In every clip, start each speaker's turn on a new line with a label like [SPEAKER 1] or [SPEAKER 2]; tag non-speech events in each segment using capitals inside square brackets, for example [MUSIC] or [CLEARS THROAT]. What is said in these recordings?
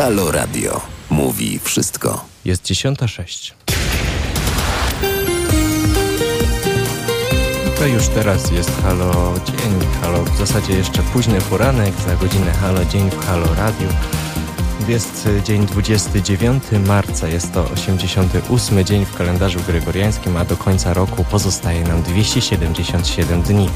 [SPEAKER 1] Halo Radio. Mówi wszystko.
[SPEAKER 2] Jest 10.06. To już teraz jest Halo Dzień, Halo w zasadzie jeszcze późny poranek, za godzinę Halo Dzień w Halo Radio. Jest dzień 29 marca, jest to 88 dzień w kalendarzu gregoriańskim, a do końca roku pozostaje nam 277 dni.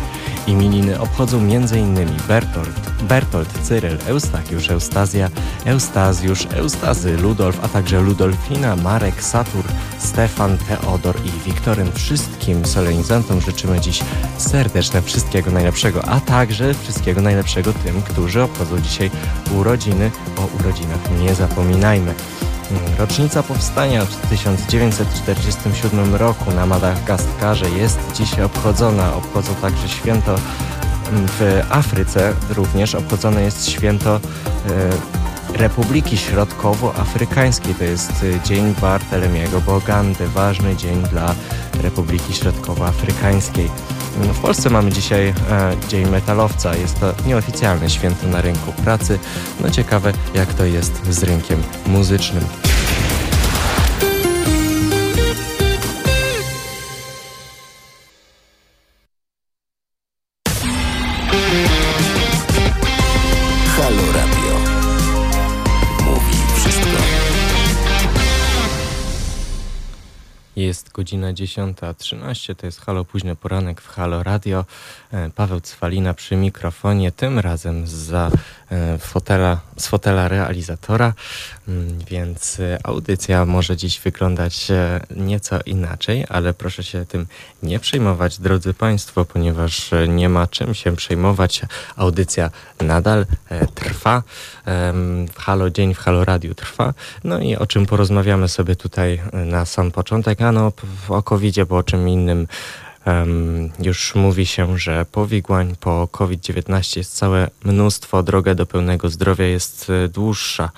[SPEAKER 2] Imieniny obchodzą m.in. Bertolt, Bertolt, Cyryl, Eustachiusz, Eustazja, Eustazjusz, Eustazy, Ludolf, a także Ludolfina, Marek, Satur, Stefan, Teodor i Wiktoryn. Wszystkim solenizantom życzymy dziś serdeczne wszystkiego najlepszego, a także wszystkiego najlepszego tym, którzy obchodzą dzisiaj urodziny. O urodzinach nie zapominajmy. Rocznica powstania w 1947 roku na Madagaskarze jest dzisiaj obchodzona. Obchodzą także święto w Afryce również obchodzone jest święto e, Republiki Środkowoafrykańskiej. To jest Dzień Bartelemiego Bogandy, ważny dzień dla Republiki Środkowoafrykańskiej. W Polsce mamy dzisiaj e, Dzień Metalowca. Jest to nieoficjalne święto na rynku pracy. No ciekawe, jak to jest z rynkiem muzycznym. Jest godzina 10.13, to jest Halo Późny Poranek w Halo Radio. E, Paweł Cwalina przy mikrofonie, tym razem za e, fotela, z fotela realizatora, więc e, audycja może dziś wyglądać nieco inaczej, ale proszę się tym nie przejmować, drodzy Państwo, ponieważ nie ma czym się przejmować. Audycja nadal trwa. Halo Dzień w Halo Radio trwa. No i o czym porozmawiamy sobie tutaj na sam początek? Ano o covid bo o czym innym Um, już mówi się, że powikłań po COVID-19 jest całe mnóstwo. Droga do pełnego zdrowia jest e, dłuższa,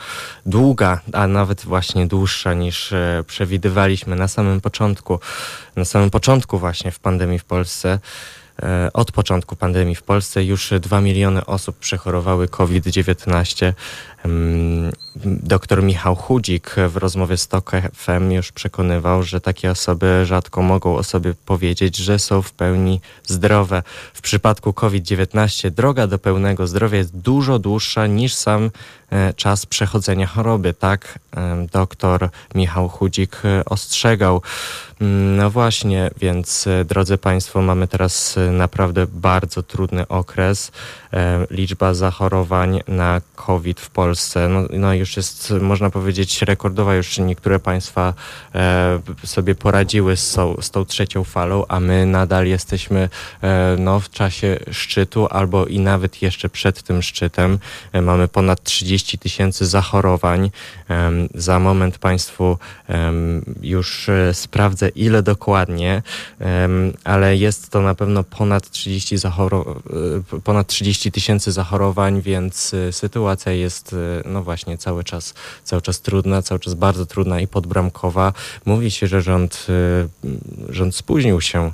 [SPEAKER 2] długa, a nawet właśnie dłuższa niż e, przewidywaliśmy na samym początku. Na samym początku właśnie w pandemii w Polsce. E, od początku pandemii w Polsce już 2 miliony osób przechorowały COVID-19. Doktor Michał Chudzik w rozmowie z TOK FM już przekonywał, że takie osoby rzadko mogą o sobie powiedzieć, że są w pełni zdrowe. W przypadku COVID-19 droga do pełnego zdrowia jest dużo dłuższa niż sam e, czas przechodzenia choroby. Tak doktor Michał Chudzik e, ostrzegał. Mm, no właśnie, więc e, drodzy Państwo, mamy teraz naprawdę bardzo trudny okres. Liczba zachorowań na COVID w Polsce Polsce. No, no już jest, można powiedzieć, rekordowa. Już niektóre państwa e, sobie poradziły z, z tą trzecią falą, a my nadal jesteśmy e, no, w czasie szczytu albo i nawet jeszcze przed tym szczytem. E, mamy ponad 30 tysięcy zachorowań. E, za moment Państwu e, już e, sprawdzę, ile dokładnie, ale jest to na pewno ponad 30 ponad 30 tysięcy zachorowań, więc sytuacja jest no właśnie cały czas, cały czas trudna, cały czas bardzo trudna i podbramkowa. Mówi się, że rząd, y, rząd spóźnił się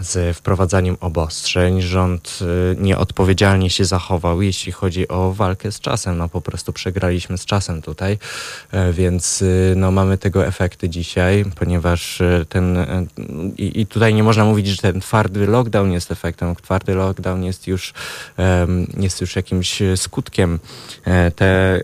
[SPEAKER 2] z wprowadzaniem obostrzeń. Rząd y, nieodpowiedzialnie się zachował, jeśli chodzi o walkę z czasem. No po prostu przegraliśmy z czasem tutaj, e, więc y, no, mamy tego efekty dzisiaj, ponieważ y, ten i, i tutaj nie można mówić, że ten twardy lockdown jest efektem. Twardy lockdown jest już, jest już jakimś skutkiem. E, te,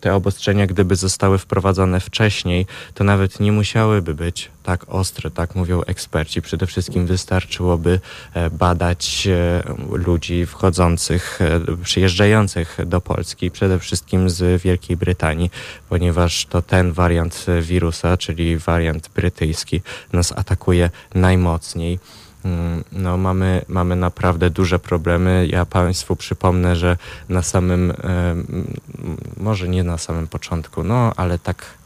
[SPEAKER 2] te obostrzenia, gdyby zostały wprowadzone wcześniej, to nawet nie musiałyby być tak ostre, tak mówią eksperci. Przede wszystkim wystarczyłoby e, badać e, ludzi wchodzących, e, przyjeżdżających do Polski, przede wszystkim z Wielkiej Brytanii, ponieważ to ten wariant wirusa, czyli wariant brytyjski, nas atakuje najmocniej. Mm, no, mamy, mamy naprawdę duże problemy. Ja Państwu przypomnę, że na samym, może nie na samym początku, no ale tak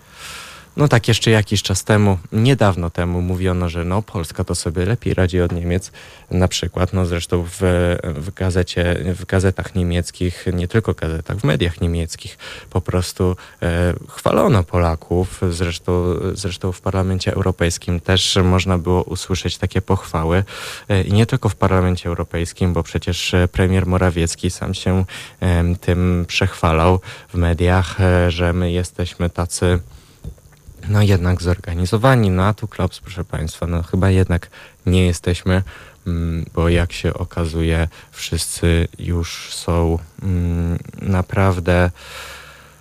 [SPEAKER 2] No tak, jeszcze jakiś czas temu, niedawno temu mówiono, że no Polska to sobie lepiej radzi od Niemiec. Na przykład, no zresztą w, w gazecie, w gazetach niemieckich, nie tylko gazetach, w mediach niemieckich po prostu e, chwalono Polaków. Zresztą, zresztą w Parlamencie Europejskim też można było usłyszeć takie pochwały. E, I nie tylko w Parlamencie Europejskim, bo przecież premier Morawiecki sam się e, tym przechwalał w mediach, e, że my jesteśmy tacy no jednak zorganizowani. No a tu Klops, proszę Państwa, no chyba jednak nie jesteśmy, mm, bo jak się okazuje, wszyscy już są mm, naprawdę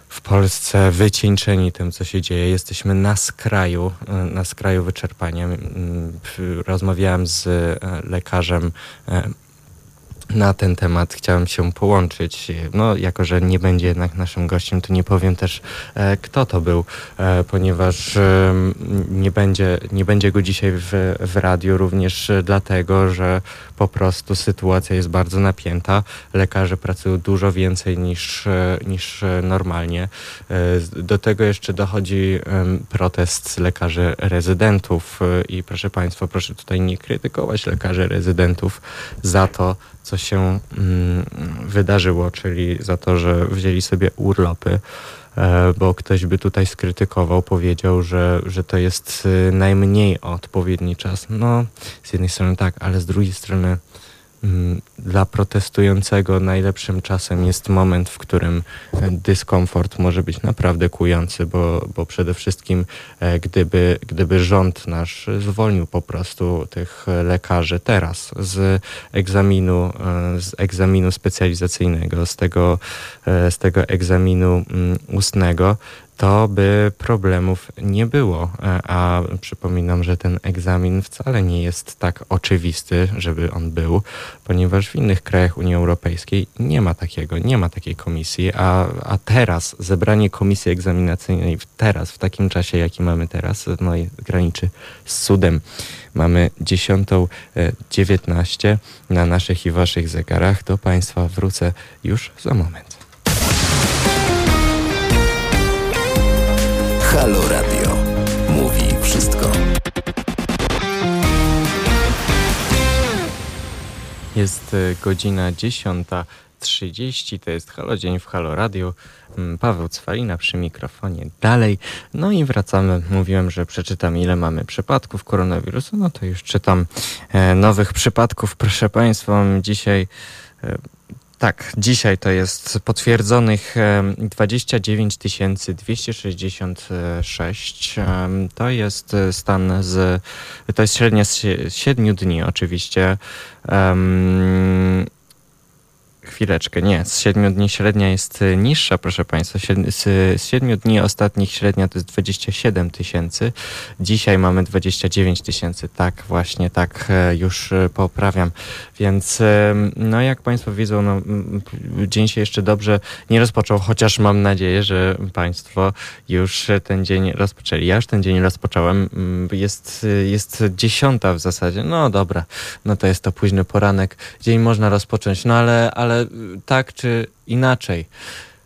[SPEAKER 2] w Polsce wycieńczeni tym, co się dzieje. Jesteśmy na skraju, na skraju wyczerpania. Mm, rozmawiałem z e, lekarzem e, na ten temat chciałem się połączyć. No, jako że nie będzie jednak naszym gościem, to nie powiem też, e, kto to był, e, ponieważ e, nie, będzie, nie będzie go dzisiaj w, w radiu, również dlatego, że po prostu sytuacja jest bardzo napięta. Lekarze pracują dużo więcej niż, e, niż normalnie. E, do tego jeszcze dochodzi protest lekarzy rezydentów e, i proszę Państwa, proszę tutaj nie krytykować lekarzy rezydentów za to, co się mm, wydarzyło, czyli za to, że wzięli sobie urlopy, bo ktoś by tutaj skrytykował, powiedział, że, że to jest e, najmniej odpowiedni czas. No, z jednej strony tak, ale z drugiej strony dla protestującego najlepszym czasem jest moment, w którym dyskomfort może być naprawdę kujący, bo, bo przede wszystkim e, gdyby, gdyby rząd nasz zwolnił po prostu tych lekarzy teraz z egzaminu, e, z egzaminu specjalizacyjnego, z tego, e, z tego egzaminu mm, ustnego, to by problemów nie było. E, a przypominam, że ten egzamin wcale nie jest tak oczywisty, żeby on był, ponieważ w innych krajach Unii Europejskiej nie ma takiego, nie ma takiej komisji, a, a teraz zebranie komisji egzaminacyjnej teraz, w takim czasie, jaki mamy teraz, no graniczy z cudem. Mamy 10.19 e, na naszych i waszych zegarach. Do Państwa wrócę już za moment.
[SPEAKER 1] Halo Radio. Mówi wszystko.
[SPEAKER 2] Jest e, godzina 10.30, to jest Halo Dzień w Halo Radio. Mm, Paweł Cwalina przy mikrofonie dalej. No i wracamy. Mówiłem, że przeczytam ile mamy przypadków koronawirusa. No to już czytam e, nowych przypadków. Proszę Państwa, dzisiaj e, tak, dzisiaj to jest potwierdzonych 29 266. To jest e, stan z, to jest średnia z 7 dni oczywiście. Chwileczkę, nie. Z 7 dni średnia jest y, niższa, proszę Państwa. Z 7 dni ostatnich średnia to jest 27 tysięcy. Dzisiaj mamy 29 tysięcy. Tak, właśnie tak e, już e, poprawiam. Więc no jak Państwo widzą, no, dzień się jeszcze dobrze nie rozpoczął, chociaż mam nadzieję, że Państwo już ten dzień rozpoczęli. Ja już ten dzień rozpocząłem. Jest, jest dziesiąta w zasadzie. No dobra, no to jest to późny poranek. Dzień można rozpocząć, no ale, ale ale tak czy inaczej.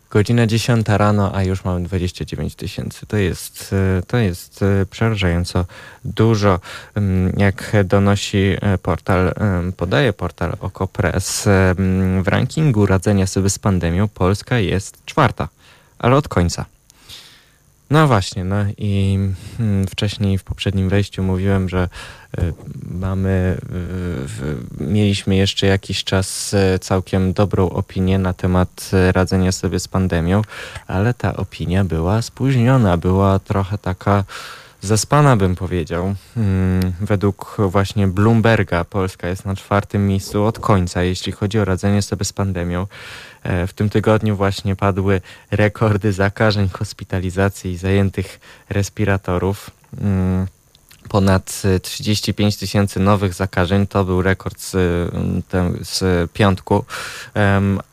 [SPEAKER 2] Godzina 10 rano, a już mamy 29 tysięcy. To jest, to jest przerażająco dużo. Jak donosi portal, podaje portal OKO.press, w rankingu radzenia sobie z pandemią Polska jest czwarta, ale od końca. No właśnie, no i hmm, wcześniej w poprzednim wejściu mówiłem, że y, mamy, y, mieliśmy jeszcze jakiś czas y, całkiem dobrą opinię na temat radzenia sobie z pandemią, ale ta opinia była spóźniona, była trochę taka zaspana, bym powiedział. Hmm, według właśnie Bloomberga Polska jest na czwartym miejscu od końca, jeśli chodzi o radzenie sobie z pandemią. E, w tym tygodniu właśnie padły rekordy zakażeń, hospitalizacji i zajętych respiratorów. Ponad 35 y, tysięcy nowych zakażeń. To był rekord z, z piątku,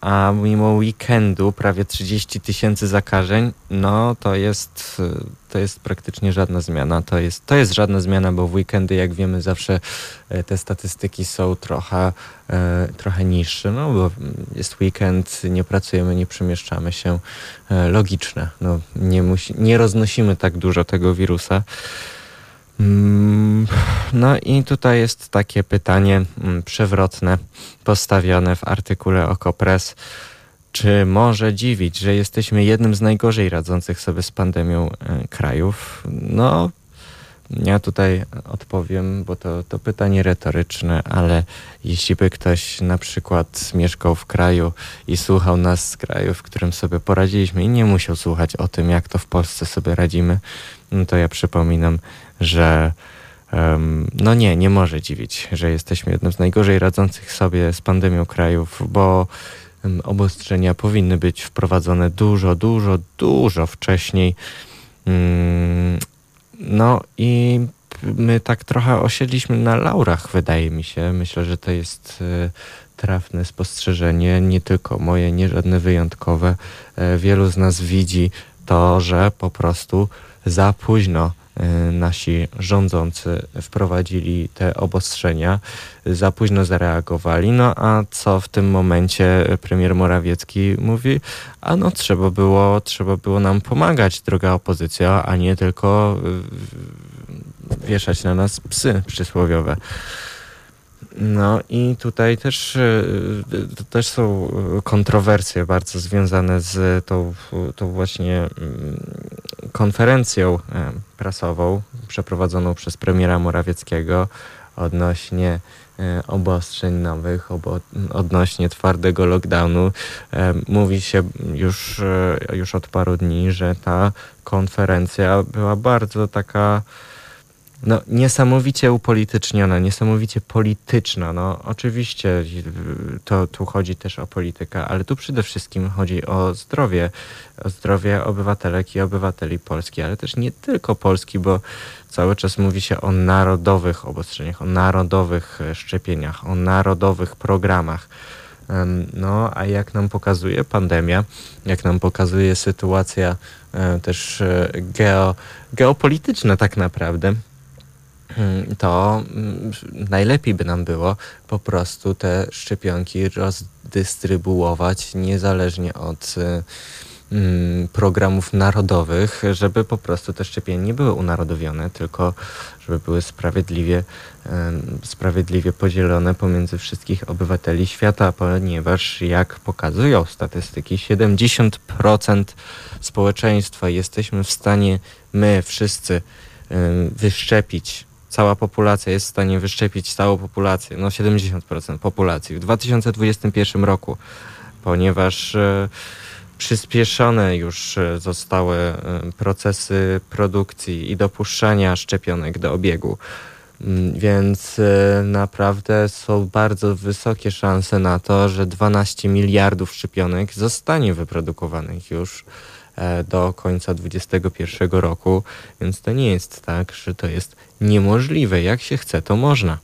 [SPEAKER 2] a mimo weekendu prawie 30 tysięcy zakażeń, no to jest, y, to jest praktycznie żadna zmiana. To jest, to jest żadna zmiana, bo w weekendy, jak wiemy, zawsze e, te statystyki są trochę, e, trochę niższe, no bo jest weekend, nie pracujemy, nie przemieszczamy się. E, logiczne. No, nie, musi, nie roznosimy tak dużo tego wirusa. Mm, no i tutaj jest takie pytanie mm, przewrotne postawione w artykule Okopres. Czy może dziwić, że jesteśmy jednym z najgorzej radzących sobie z pandemią e, krajów? No, ja tutaj odpowiem, bo to, to pytanie retoryczne, ale jeśli by ktoś na przykład mieszkał w kraju i słuchał nas z kraju, w którym sobie poradziliśmy i nie musiał słuchać o tym, jak to w Polsce sobie radzimy, no to ja przypominam, że no nie, nie może dziwić, że jesteśmy jednym z najgorzej radzących sobie z pandemią krajów, bo obostrzenia powinny być wprowadzone dużo, dużo, dużo wcześniej. Um, no i my tak trochę osiedliśmy na laurach, wydaje mi się. Myślę, że to jest e, trafne spostrzeżenie, nie tylko moje, nie żadne wyjątkowe. E, wielu z nas widzi to, że po prostu za późno nasi rządzący wprowadzili te obostrzenia, za późno zareagowali. No a co w tym momencie premier Morawiecki mówi? A no trzeba było, trzeba było nam pomagać, droga opozycja, a nie tylko e, wieszać na nas psy przysłowiowe. No i tutaj też, e, też są kontrowersje bardzo związane z tą, tą właśnie mm, konferencją e, prasową przeprowadzoną przez premiera Morawieckiego odnośnie e, obostrzeń nowych, obo, odnośnie twardego lockdownu. Mówi się już, już od paru dni, że ta konferencja była bardzo taka no, niesamowicie upolityczniona, niesamowicie polityczna. No, oczywiście to tu chodzi też o politykę, ale tu przede wszystkim chodzi o zdrowie, o zdrowie obywatelek i obywateli Polski, ale też nie tylko Polski, bo cały czas mówi się o narodowych obostrzeniach, o narodowych e, szczepieniach, o narodowych programach. No, a jak nam pokazuje pandemia, jak nam pokazuje sytuacja e, też e, geo, geopolityczna tak naprawdę, to mm, najlepiej by nam było po prostu te szczepionki rozdystrybuować niezależnie od y, mm, programów narodowych, żeby po prostu te szczepienia nie były unarodowione, tylko żeby były sprawiedliwie, sprawiedliwie podzielone pomiędzy wszystkich obywateli świata, ponieważ jak pokazują statystyki, 70% społeczeństwa jesteśmy w stanie my wszyscy wyszczepić cała populacja jest w stanie wyszczepić całą populację, no 70% populacji w 2021 roku, ponieważ e, przyspieszone już e, zostały e, procesy produkcji i dopuszczania szczepionek do obiegu. Mm, więc naprawdę są bardzo wysokie szanse na to, że 12 miliardów szczepionek zostanie wyprodukowanych już do końca 2021 roku, więc to nie jest tak, że to jest niemożliwe. Jak się chce, to można.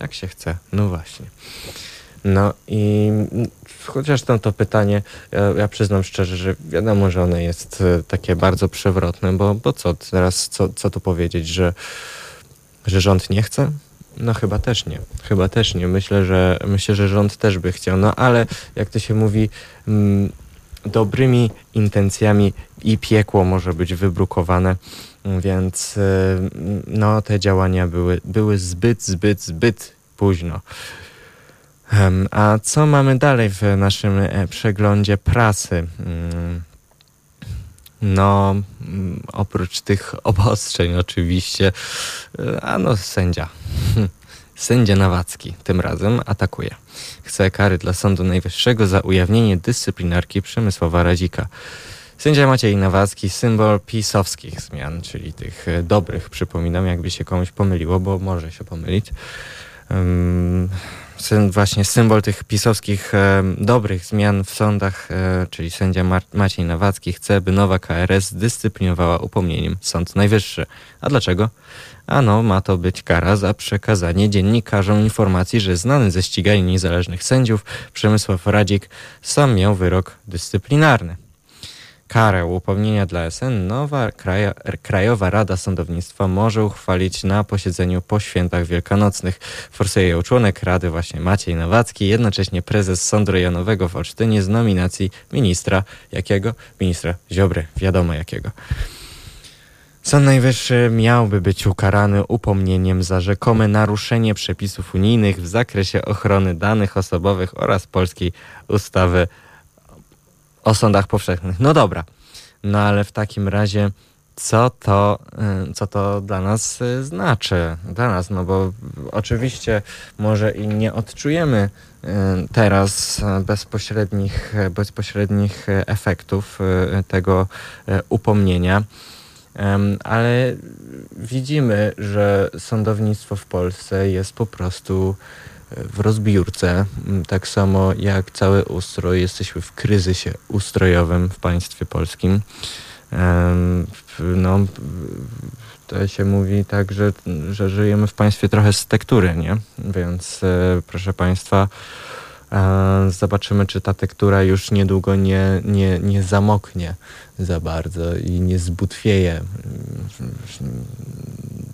[SPEAKER 2] Jak się chce, no właśnie. No i chociaż tam to pytanie, ja, ja, przyznam szczerze, że wiadomo, że ono jest e, takie bardzo przewrotne, bo, bo co teraz, co, co tu powiedzieć, że, że rząd nie chce? No chyba też nie. Chyba też nie. Myślę, że myślę, że rząd też by chciał. No ale jak to się mówi, mm, dobrymi intencjami i piekło może być wybrukowane, więc y, no, te działania były, były zbyt, zbyt, zbyt późno. A co mamy dalej w naszym e, przeglądzie prasy? Mm, no, mm, oprócz tych [LAUGHS] obostrzeń oczywiście, y, a no sędzia. Sędzia Nawacki tym razem atakuje. Chce kary dla Sądu Najwyższego za ujawnienie dyscyplinarki Przemysława Radzika. Sędzia Maciej Nawacki, symbol pisowskich zmian, czyli tych e, dobrych, przypominam, jakby się komuś pomyliło, bo może się pomylić. Um, właśnie symbol tych pisowskich e, dobrych zmian w sądach, e, czyli sędzia Mar Maciej Nawacki chce, by nowa KRS zdyscyplinowała upomnieniem Sąd Najwyższy. A dlaczego? Ano, ma to być kara za przekazanie dziennikarzom informacji, że znany ze ścigania niezależnych sędziów Przemysław Radzik sam miał wyrok dyscyplinarny karę upomnienia dla SN nowa Kraja, Krajowa Rada Sądownictwa może uchwalić na posiedzeniu po świętach wielkanocnych. Forsuje ją członek Rady właśnie Maciej Nowacki, jednocześnie prezes Sądu Rejonowego w Olsztynie z nominacji ministra jakiego? Ministra Ziobry, wiadomo jakiego. Sąd Najwyższy miałby być ukarany upomnieniem za rzekome naruszenie przepisów unijnych w zakresie ochrony danych osobowych oraz polskiej ustawy o sądach powszechnych. No dobra, no ale w takim razie co to, y, co to dla nas y, znaczy? Dla nas, no bo oczywiście może i nie odczujemy y, teraz bezpośrednich, bezpośrednich efektów tego upomnienia, ale widzimy, że sądownictwo w Polsce jest po prostu w rozbiórce. Mm, tak samo jak cały ustrój, jesteśmy w kryzysie ustrojowym w państwie polskim. No, to się mówi tak, że, że żyjemy w państwie trochę z tektury, nie? Więc e, proszę Państwa, Zobaczymy, czy ta tektura już niedługo nie, nie, nie zamoknie za bardzo i nie zbutwieje.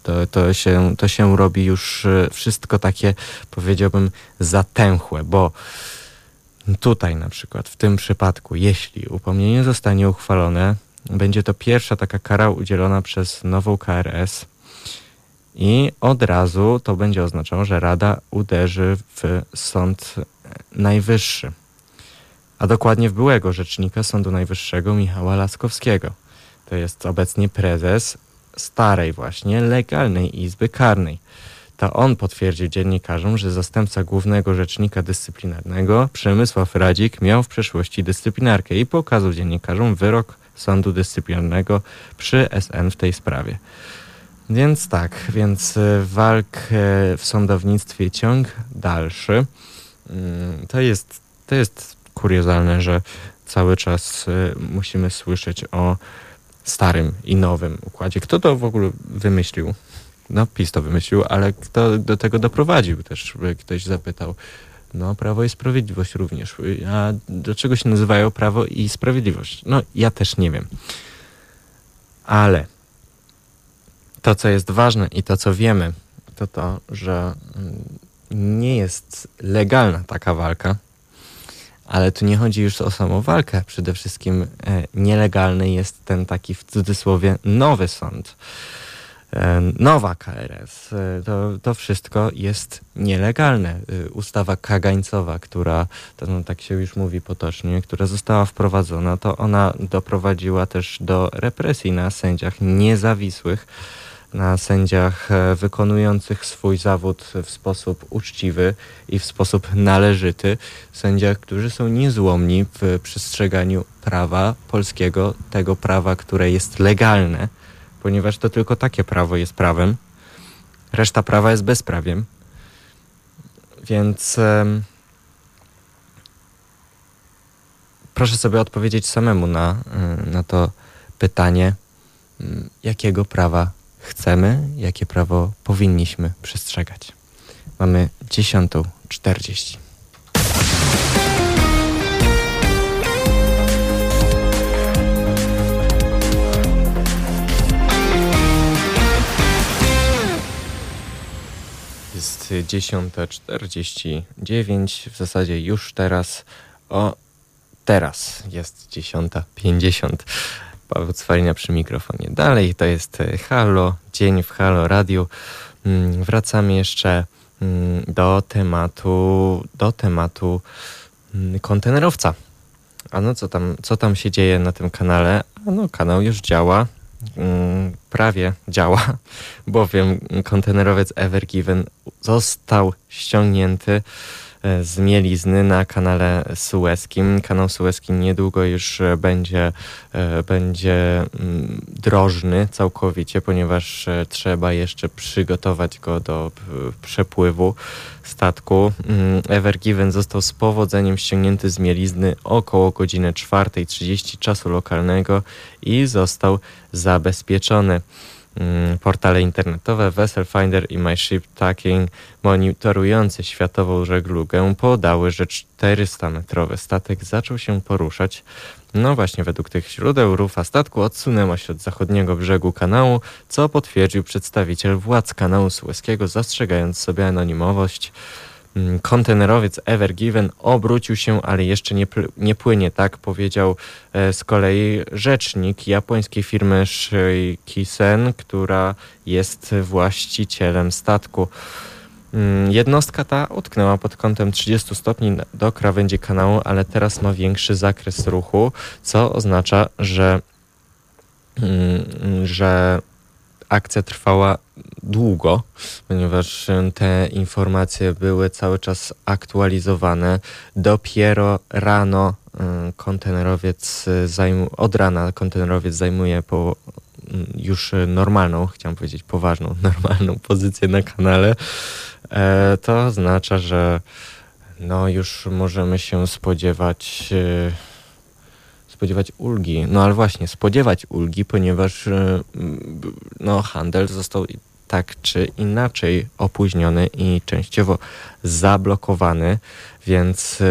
[SPEAKER 2] To, to, się, to się robi już e, wszystko takie, powiedziałbym, zatęchłe, bo tutaj na przykład, w tym przypadku, jeśli upomnienie zostanie uchwalone, będzie to pierwsza taka kara udzielona przez nową KRS i od razu to będzie oznaczało, że Rada uderzy w Sąd Najwyższy, a dokładnie w byłego rzecznika Sądu Najwyższego Michała Laskowskiego. To jest obecnie prezes starej właśnie legalnej Izby Karnej. To on potwierdził dziennikarzom, że zastępca głównego rzecznika dyscyplinarnego Przemysław Radzik miał w przeszłości dyscyplinarkę i pokazał dziennikarzom wyrok sądu dyscyplinarnego przy SN w tej sprawie. Więc tak, więc e, walk e, w sądownictwie ciąg dalszy. Mm, to jest, to jest kuriozalne, że cały czas e, musimy słyszeć o starym i nowym układzie. Kto to w ogóle wymyślił? No, PiS to wymyślił, ale kto do tego doprowadził też, ktoś zapytał. No, Prawo i Sprawiedliwość również. A dlaczego się nazywają Prawo i Sprawiedliwość? No, ja też nie wiem. Ale to, co jest ważne i to, co wiemy, to to, że mm, nie jest legalna taka walka, ale tu nie chodzi już o samą walkę. Przede wszystkim e, nielegalny jest ten taki w cudzysłowie nowy sąd. E, nowa KRS. E, to, to wszystko jest nielegalne. Ustawa kagańcowa, która, to no, tak się już mówi potocznie, która została wprowadzona, to ona doprowadziła też do represji na sędziach niezawisłych na sędziach e, wykonujących swój zawód w sposób uczciwy i w sposób należyty, sędziach, którzy są niezłomni w przestrzeganiu prawa polskiego, tego prawa, które jest legalne, ponieważ to tylko takie prawo jest prawem, reszta prawa jest bezprawiem. Więc um, proszę sobie odpowiedzieć samemu na, na to pytanie, jakiego prawa chcemy, jakie prawo powinniśmy przestrzegać. Mamy 10.40. Jest 10.49, w zasadzie już teraz, o teraz jest 10.50. Paweł Cwalina przy mikrofonie. Dalej to jest e, Halo, dzień w Halo Radio. Mm, wracamy jeszcze mm, do tematu, do tematu mm, kontenerowca. A no co tam, co tam się dzieje na tym kanale? A no kanał już działa, prawie działa, [LAUGHS] bowiem kontenerowiec Ever Given został ściągnięty e, zmielizny na kanale sueskim. Kanał sueski niedługo już będzie, będzie mm, drożny całkowicie, ponieważ trzeba jeszcze przygotować go do przepływu statku. Mm, Ever Given został z powodzeniem ściągnięty z mielizny około godziny 4.30 czasu lokalnego i został zabezpieczony. Mm, portale internetowe Vessel Finder i My Ship Tracking monitorujące światową żeglugę podały, że 400-metrowy statek zaczął się poruszać. No właśnie, według tych źródeł rufa statku odsunęła się od zachodniego brzegu kanału, co potwierdził przedstawiciel władz kanału sueskiego, zastrzegając sobie anonimowość. Mm, kontenerowiec Ever Given obrócił się, ale jeszcze nie, nie płynie, tak powiedział e, z kolei rzecznik japońskiej firmy Shikisen, która jest właścicielem statku. Mm, jednostka ta utknęła pod kątem 30 stopni do krawędzi kanału, ale teraz ma większy zakres ruchu, co oznacza, że, mm, że akcja trwała długo, ponieważ te informacje były cały czas aktualizowane. Dopiero rano y, kontenerowiec zajmu, od rana kontenerowiec zajmuje po mm, już normalną, chciałem powiedzieć poważną, [LAUGHS] normalną pozycję na kanale. E, to oznacza, że no już możemy się spodziewać y, spodziewać ulgi. No ale właśnie, spodziewać ulgi, ponieważ y, no, handel został tak czy inaczej opóźniony i częściowo zablokowany, więc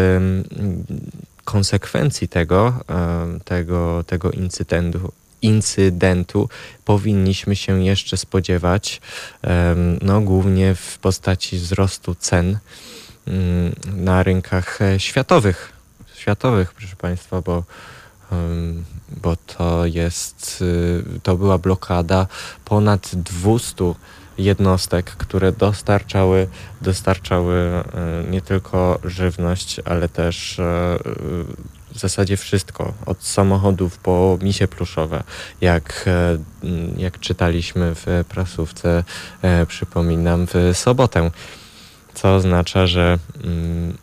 [SPEAKER 2] konsekwencji tego, tego, tego incydentu, incydentu powinniśmy się jeszcze spodziewać, no głównie w postaci wzrostu cen na rynkach e, światowych. Światowych, proszę Państwa, bo bo to jest, y, to była blokada ponad 200 jednostek, które dostarczały, dostarczały y, nie tylko żywność, ale też y, w zasadzie wszystko, od samochodów po misie pluszowe, jak, jak czytaliśmy w prasówce, przypominam, w sobotę. Co oznacza, że mm,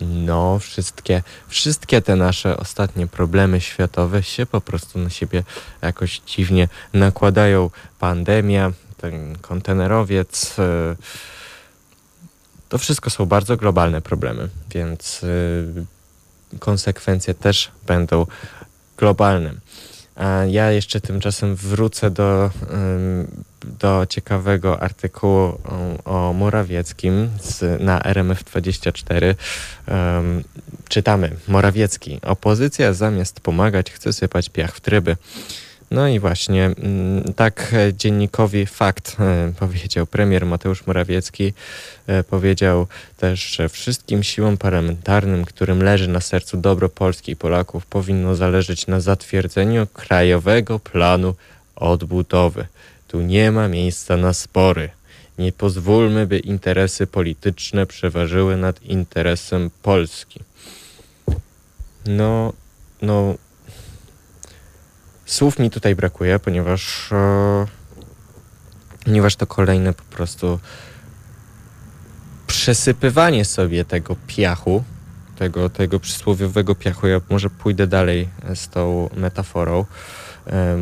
[SPEAKER 2] no, wszystkie, wszystkie te nasze ostatnie problemy światowe się po prostu na siebie jakoś dziwnie nakładają. Pandemia, ten kontenerowiec. E, to wszystko są bardzo globalne problemy, więc e, konsekwencje też będą globalne. A ja jeszcze tymczasem wrócę do, do ciekawego artykułu o, o Morawieckim z, na RMF24. Um, czytamy. Morawiecki. Opozycja zamiast pomagać chce sypać piach w tryby. No i właśnie mm, tak dziennikowi fakt e, powiedział premier Mateusz Morawiecki. E, powiedział też, że wszystkim siłom parlamentarnym, którym leży na sercu dobro Polski i Polaków, powinno zależeć na zatwierdzeniu krajowego planu odbudowy. Tu nie ma miejsca na spory. Nie pozwólmy, by interesy polityczne przeważyły nad interesem Polski. No, no, Słów mi tutaj brakuje, ponieważ, e, ponieważ to kolejne po prostu przesypywanie sobie tego piachu, tego, tego przysłowiowego piachu. Ja może pójdę dalej z tą metaforą,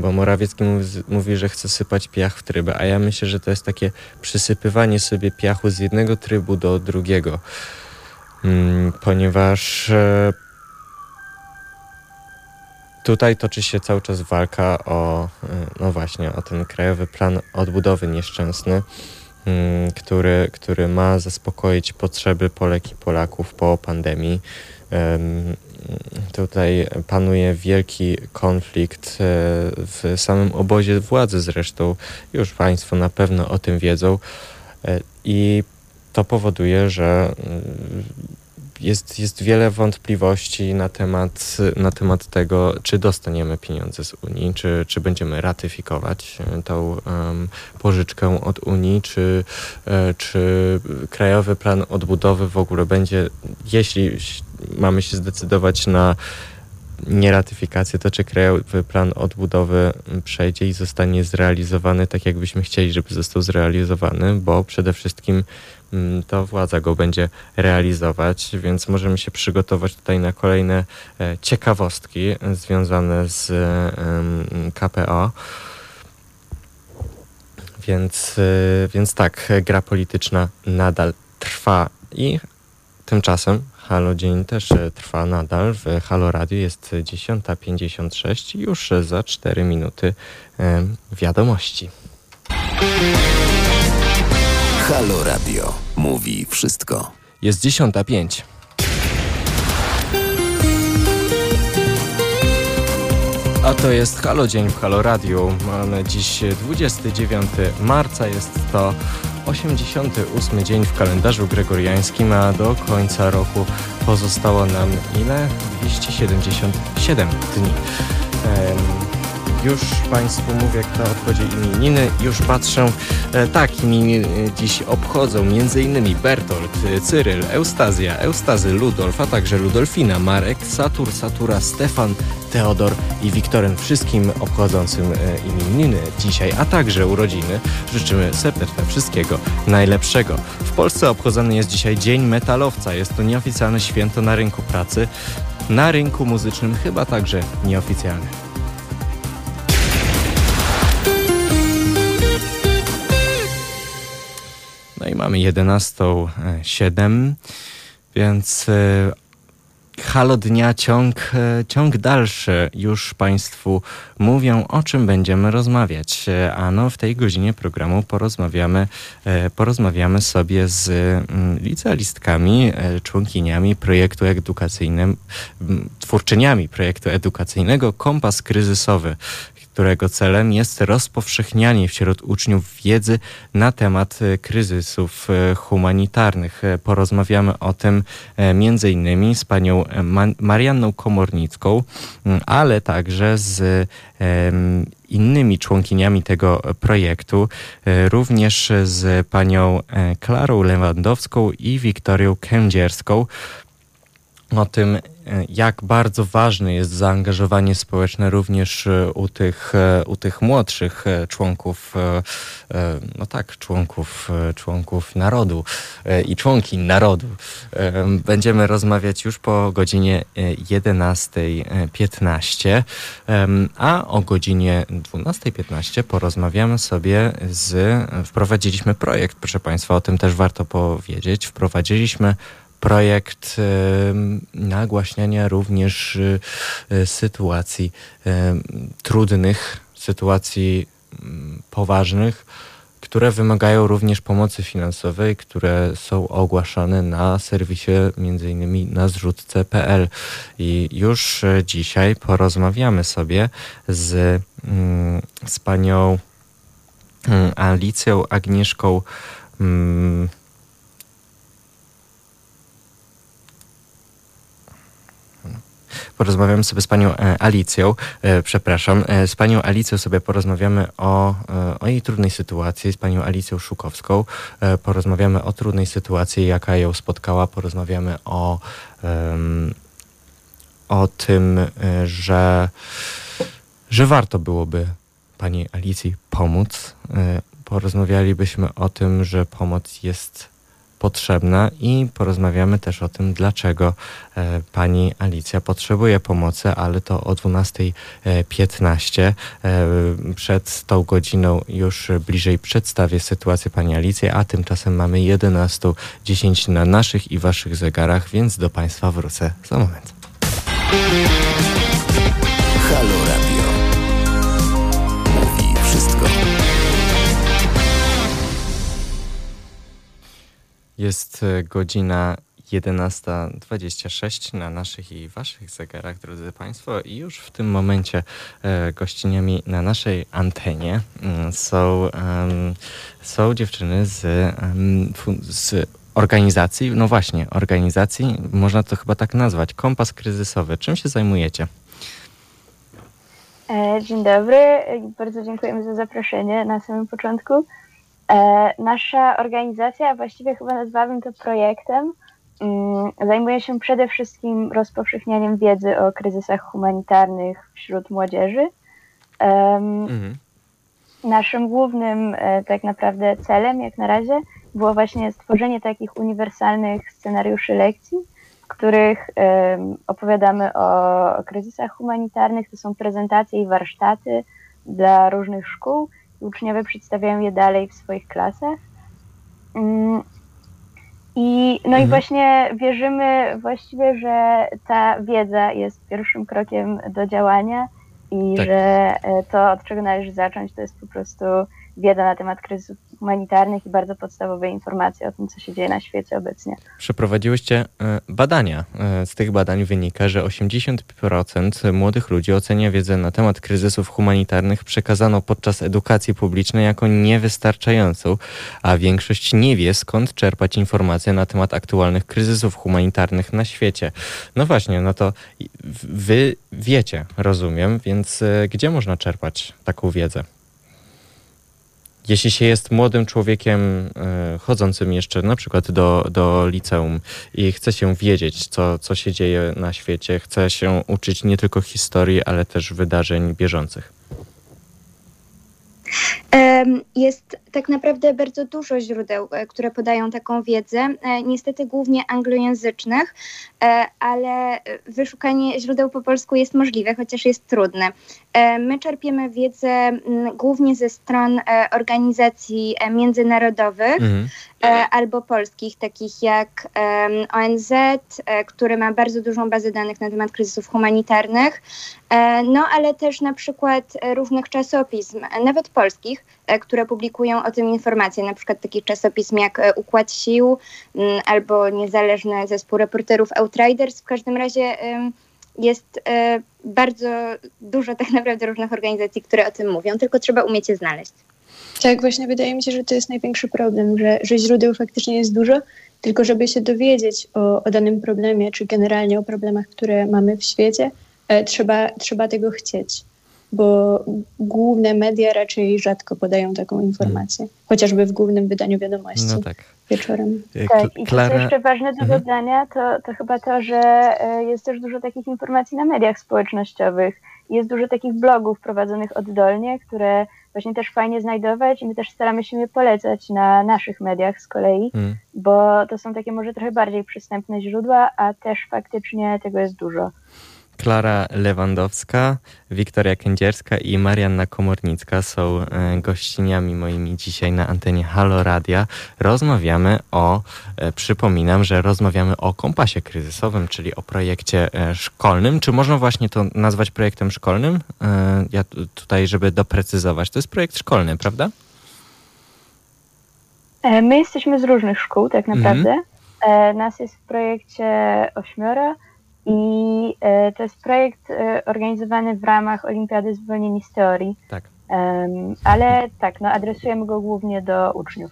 [SPEAKER 2] bo Morawiecki mówi, mówi, że chce sypać piach w trybę, a ja myślę, że to jest takie przysypywanie sobie piachu z jednego trybu do drugiego, mm, ponieważ e, Tutaj toczy się cały czas walka o, y, no właśnie, o ten krajowy plan odbudowy nieszczęsny, mm, który, który ma zaspokoić potrzeby Polek i Polaków po pandemii. Tutaj panuje wielki konflikt e, w samym obozie władzy zresztą. Już Państwo na pewno o tym wiedzą. E, I to powoduje, że jest, jest wiele wątpliwości na temat, na temat tego, czy dostaniemy pieniądze z Unii, czy, czy będziemy ratyfikować e, tą um, pożyczkę od Unii, czy, e, czy krajowy plan odbudowy w ogóle będzie, jeśli mamy się zdecydować na nieratyfikację, to czy krajowy plan odbudowy przejdzie i zostanie zrealizowany tak, jakbyśmy chcieli, żeby został zrealizowany, bo przede wszystkim to władza go będzie realizować, więc możemy się przygotować tutaj na kolejne e, ciekawostki związane z KPO. Więc, więc tak, gra polityczna nadal trwa i tymczasem Halo Dzień też e, trwa nadal. W Halo Radio jest 10.56 już za 4 minuty e, wiadomości.
[SPEAKER 1] Halo Radio mówi wszystko.
[SPEAKER 2] Jest 10.05. A to jest Halo Dzień w Halo Radio. Mamy dziś 29 marca, jest to 88 dzień w kalendarzu gregoriańskim, a do końca roku pozostało nam ile? 277 dni. Już Państwu mówię, kto obchodzi imieniny. Już patrzę. E, tak, imieniny dziś obchodzą m.in. Bertolt, Cyryl, Eustazja, Eustazy, Ludolf, a także Ludolfina, Marek, Satur, Satura, Stefan, Teodor i Wiktoryn. Wszystkim obchodzącym e, imieniny dzisiaj, a także urodziny życzymy serdecznie wszystkiego najlepszego. W Polsce obchodzony jest dzisiaj Dzień Metalowca. Jest to nieoficjalne święto na rynku pracy. Na rynku muzycznym chyba także nieoficjalne. No i mamy 11.07, więc e, Halo Dnia ciąg, e, ciąg dalszy. Już Państwu mówią, o czym będziemy rozmawiać. E, ano, w tej godzinie programu porozmawiamy, porozmawiamy sobie z mm, licealistkami, członkiniami projektu edukacyjnego, twórczyniami projektu edukacyjnego Kompas Kryzysowy którego celem jest rozpowszechnianie wśród uczniów wiedzy na temat e, kryzysów e, humanitarnych. E, porozmawiamy o tym między innymi z panią Marianną Komornicką, ale także z innymi członkiniami tego projektu, również z panią Klarą Lewandowską i Wiktorią Kędzierską o tym, jak bardzo ważne jest zaangażowanie społeczne również e, u tych, e, u tych młodszych członków, no tak, członków, członków narodu i członki narodu. Będziemy rozmawiać już po godzinie 11.15, a o godzinie 12.15 porozmawiamy sobie z, wprowadziliśmy projekt, proszę Państwa, o tym też warto powiedzieć, wprowadziliśmy projekt nagłaśniania również y, y, sytuacji trudnych, sytuacji mm, poważnych, które wymagają również pomocy finansowej, które są ogłaszane na serwisie m.in. na zrzutce.pl. I już y, dzisiaj porozmawiamy sobie z, mm, z panią mm, Alicją Agnieszką porozmawiamy sobie z panią e, Alicją, e, przepraszam, e, z panią Alicją sobie porozmawiamy o, o jej trudnej sytuacji, z panią Alicją Szukowską, porozmawiamy o trudnej sytuacji, jaka ją spotkała, porozmawiamy o, o tym, że, że warto byłoby pani Alicji pomóc. Porozmawialibyśmy o tym, że pomoc jest potrzebna i porozmawiamy też o tym, dlaczego e, pani Alicja potrzebuje pomocy, ale to o 12.15. E, przed tą godziną już bliżej przedstawię sytuację pani Alicji, a tymczasem mamy 11.10 na naszych i waszych zegarach, więc do państwa wrócę za moment. Jest e, godzina 11.26 na naszych i waszych zegarach, drodzy Państwo, i już w tym momencie e, gościniami na naszej antenie mm, są, są dziewczyny z, z organizacji, no właśnie, organizacji, można to chyba tak nazwać, Kompas Kryzysowy. Czym się zajmujecie?
[SPEAKER 3] E, dzień dobry, bardzo dziękujemy za zaproszenie na samym początku. E, nasza organizacja, właściwie chyba nazwałabym to projektem, mm, zajmuje się przede wszystkim rozpowszechnianiem wiedzy o kryzysach humanitarnych wśród młodzieży. Mhm. naszym głównym tak naprawdę celem, jak na razie, było właśnie stworzenie takich uniwersalnych scenariuszy lekcji, w których opowiadamy o kryzysach humanitarnych. To są prezentacje i warsztaty dla różnych szkół uczniowie przedstawiają je dalej w swoich klasach. Mm, I, no mhm. i właśnie wierzymy właściwie, że ta wiedza jest pierwszym krokiem do działania i tak. że e, to, od czego należy zacząć, to jest po prostu wiedza na temat kryzysów humanitarnych i bardzo podstawowe informacje o tym, co się dzieje na świecie obecnie.
[SPEAKER 2] Przeprowadziłyście e, badania. E, z tych badań wynika, że 80% młodych ludzi ocenia wiedzę na temat kryzysów humanitarnych przekazaną podczas edukacji publicznej jako niewystarczającą, a większość nie wie skąd czerpać informacje na temat aktualnych kryzysów humanitarnych na świecie. No właśnie, no to wy wiecie, rozumiem, więc e, gdzie można czerpać taką wiedzę? Jeśli się jest młodym człowiekiem e, chodzącym jeszcze na przykład do, do liceum i chce się wiedzieć, co, co się dzieje na świecie, chce się uczyć nie tylko historii, ale też wydarzeń bieżących.
[SPEAKER 4] Jest tak naprawdę bardzo dużo źródeł, e, które podają taką wiedzę, e, niestety głównie anglojęzycznych, e, ale wyszukanie źródeł po polsku jest możliwe, chociaż jest trudne. My czerpiemy wiedzę głównie ze stron organizacji międzynarodowych mhm. albo polskich, takich jak ONZ, który ma bardzo dużą bazę danych na temat kryzysów humanitarnych, no ale też na przykład różnych czasopism, nawet polskich, które publikują o tym informacje, na przykład takich czasopism jak e, Układ Sił mm, albo niezależny zespół reporterów Outriders. W każdym razie jest e, bardzo dużo tak naprawdę różnych organizacji, które o tym mówią, tylko trzeba umieć je znaleźć.
[SPEAKER 5] Tak, właśnie wydaje mi się, że to jest największy problem, że, że źródeł faktycznie jest dużo, tylko żeby się dowiedzieć o, o danym problemie, czy generalnie o problemach, które mamy w świecie, e, trzeba, trzeba tego chcieć bo główne media raczej rzadko podają taką informację, hmm. chociażby w głównym wydaniu wiadomości no tak. wieczorem.
[SPEAKER 3] Tak, i co jeszcze ważne do mhm. dodania, to, to chyba to, że e, jest też dużo takich informacji na mediach społecznościowych. Jest dużo takich blogów prowadzonych oddolnie, które właśnie też fajnie znajdować i my też staramy się je polecać na naszych mediach z kolei, hmm. bo to są takie może trochę bardziej przystępne źródła, a też faktycznie tego jest dużo.
[SPEAKER 2] Klara Lewandowska, Wiktoria Kędzierska i Marianna Komornicka są e, gościniami moimi dzisiaj na antenie Halo Radia. Rozmawiamy o, e, przypominam, że rozmawiamy o kompasie kryzysowym, czyli o projekcie e, szkolnym. Czy można właśnie to nazwać projektem szkolnym? Ja tutaj, żeby doprecyzować, to jest projekt szkolny, prawda?
[SPEAKER 3] My jesteśmy z różnych szkół, tak naprawdę. Mhm. Nas jest w projekcie ośmiora i e, to jest projekt e, organizowany w ramach Olimpiady Zwolnieni z Teorii. Tak. ale tak, no, adresujemy go głównie do uczniów.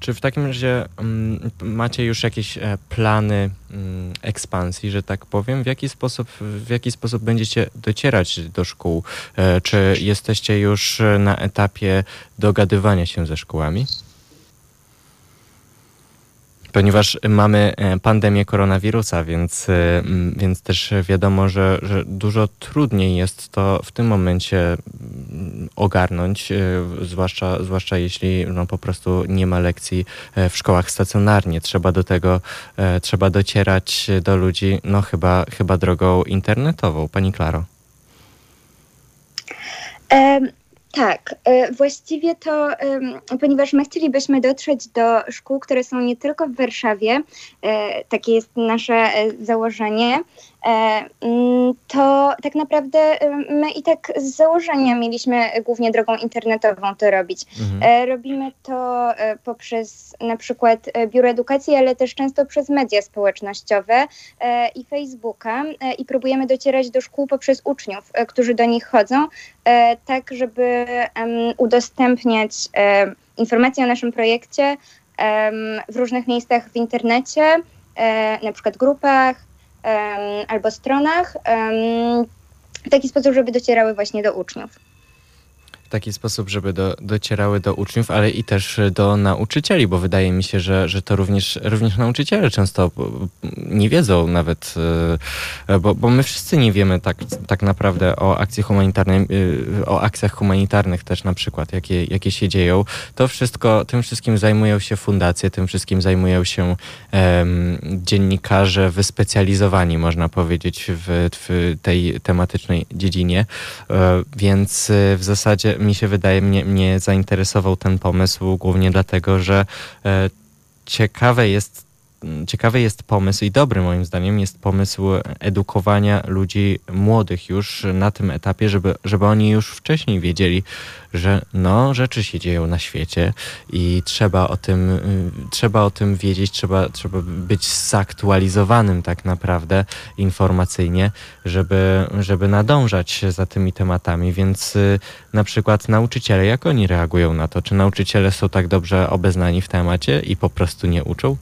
[SPEAKER 2] Czy w takim razie um, macie już jakieś e, plany um, ekspansji, że tak powiem? W jaki sposób, w jaki sposób będziecie docierać do szkół? Czy jesteście już na etapie dogadywania się ze szkołami? Ponieważ mamy e, pandemię koronawirusa, więc, e, więc też wiadomo, że, że dużo trudniej jest to w tym momencie ogarnąć, e, zwłaszcza, zwłaszcza jeśli no, po prostu nie ma lekcji w szkołach stacjonarnie. Trzeba do tego, trzeba docierać do ludzi, no chyba, chyba drogą internetową. Pani Klaro.
[SPEAKER 4] Tak, e, właściwie to, ponieważ my chcielibyśmy dotrzeć do szkół, które są nie tylko w Warszawie, e, takie jest nasze e, założenie, to tak naprawdę my i tak z założenia mieliśmy głównie drogą internetową to robić. Mhm. E, robimy to e, poprzez na przykład Biuro Edukacji, ale też często przez media społecznościowe i Facebooka i próbujemy docierać do szkół poprzez uczniów, którzy do nich chodzą, tak żeby udostępniać informacje o naszym projekcie w różnych miejscach w internecie, na przykład grupach, albo stronach w taki sposób, żeby docierały właśnie do uczniów.
[SPEAKER 2] Taki sposób, żeby do, docierały do uczniów, ale i też do nauczycieli, bo wydaje mi się, że, że to również, również nauczyciele często nie wiedzą nawet, e, bo, bo my wszyscy nie wiemy tak, tak naprawdę o akcji humanitarnej, e, o akcjach humanitarnych też na przykład, jakie, jakie się dzieją. To wszystko, tym wszystkim zajmują się fundacje, tym wszystkim zajmują się um, dziennikarze wyspecjalizowani, można powiedzieć, w, w tej tematycznej dziedzinie, e, więc w zasadzie mi się wydaje, mnie, mnie zainteresował ten pomysł głównie dlatego, że e, ciekawe jest ciekawy jest pomysł i dobry moim zdaniem jest pomysł edukowania ludzi młodych już na tym etapie, żeby, żeby oni już wcześniej wiedzieli, że no, rzeczy się dzieją na świecie i trzeba o tym, y, trzeba o tym wiedzieć, trzeba, trzeba być zaktualizowanym tak naprawdę informacyjnie, żeby, żeby nadążać za tymi tematami, więc y, na przykład nauczyciele, jak oni reagują na to? Czy nauczyciele są tak dobrze obeznani w temacie i po prostu nie uczą?